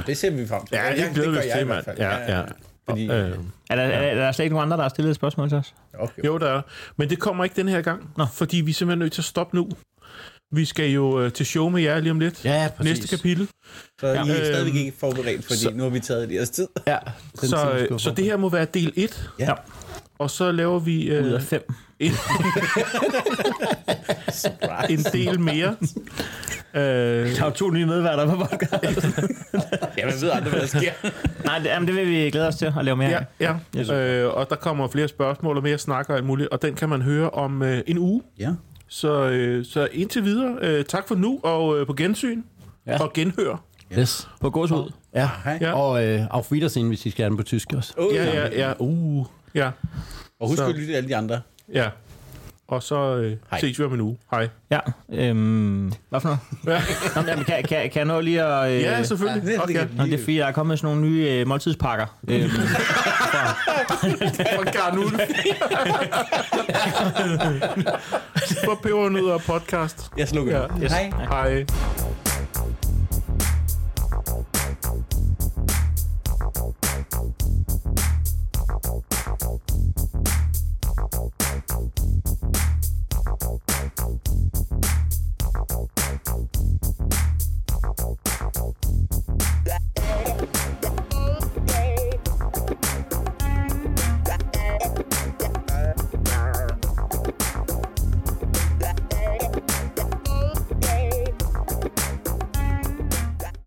det ser vi frem til. Ja, det glæder vi gør os til, hvert mand. fald. Ja, ja. Fordi, Øh, Er der, er, er der slet ikke nogen andre, der har stillet et spørgsmål til os? okay. jo, der er. Men det kommer ikke den her gang, Nå. fordi vi er simpelthen nødt til at stoppe nu. Vi skal jo øh, til show med jer lige om lidt. Ja, præcis. Næste kapitel. Så I er Ja. stadigvæk ikke forberedt, fordi Så- nu har vi taget det jeres tid. Ja, Så, tid, vi øh, så det her må være del 1. Ja. Og så laver vi Ud øh, af fem. en, en del mere. øh, Der er to nye medværter på podcast. Ja, man ved aldrig, hvad der sker. Nej, det, jamen, det vil vi glæde os til at lave mere ja, af. ja. Yes. Øh, og der kommer flere spørgsmål og mere snak og alt muligt. Og den kan man høre om øh, en uge. Ja. Så, øh, så indtil videre, øh, tak for nu, og øh, på gensyn. Ja. Og genhør. Yes. På gåshud. Ja. Hej. Ja. Og øh, auf Wiedersehen, hvis I skal have den på tysk også. Oh, Ja, ja, ja. Uh, ja, Og husk Så- at lytte til alle de andre. ja. Og så øh, Hej. ses vi om en uge. Hej. Ja. Øhm, hvad for noget? Ja, Nå, men, jamen, kan, kan, kan jeg nå lige at... Øh, ja selvfølgelig. Ja, det- Okay. det- Nå, det er fordi, der er kommet sådan nogle nye øh, måltidspakker. Øhm, For Garnul. For pebernødder podcast. Jeg slukker. Ja. Hej. Hej.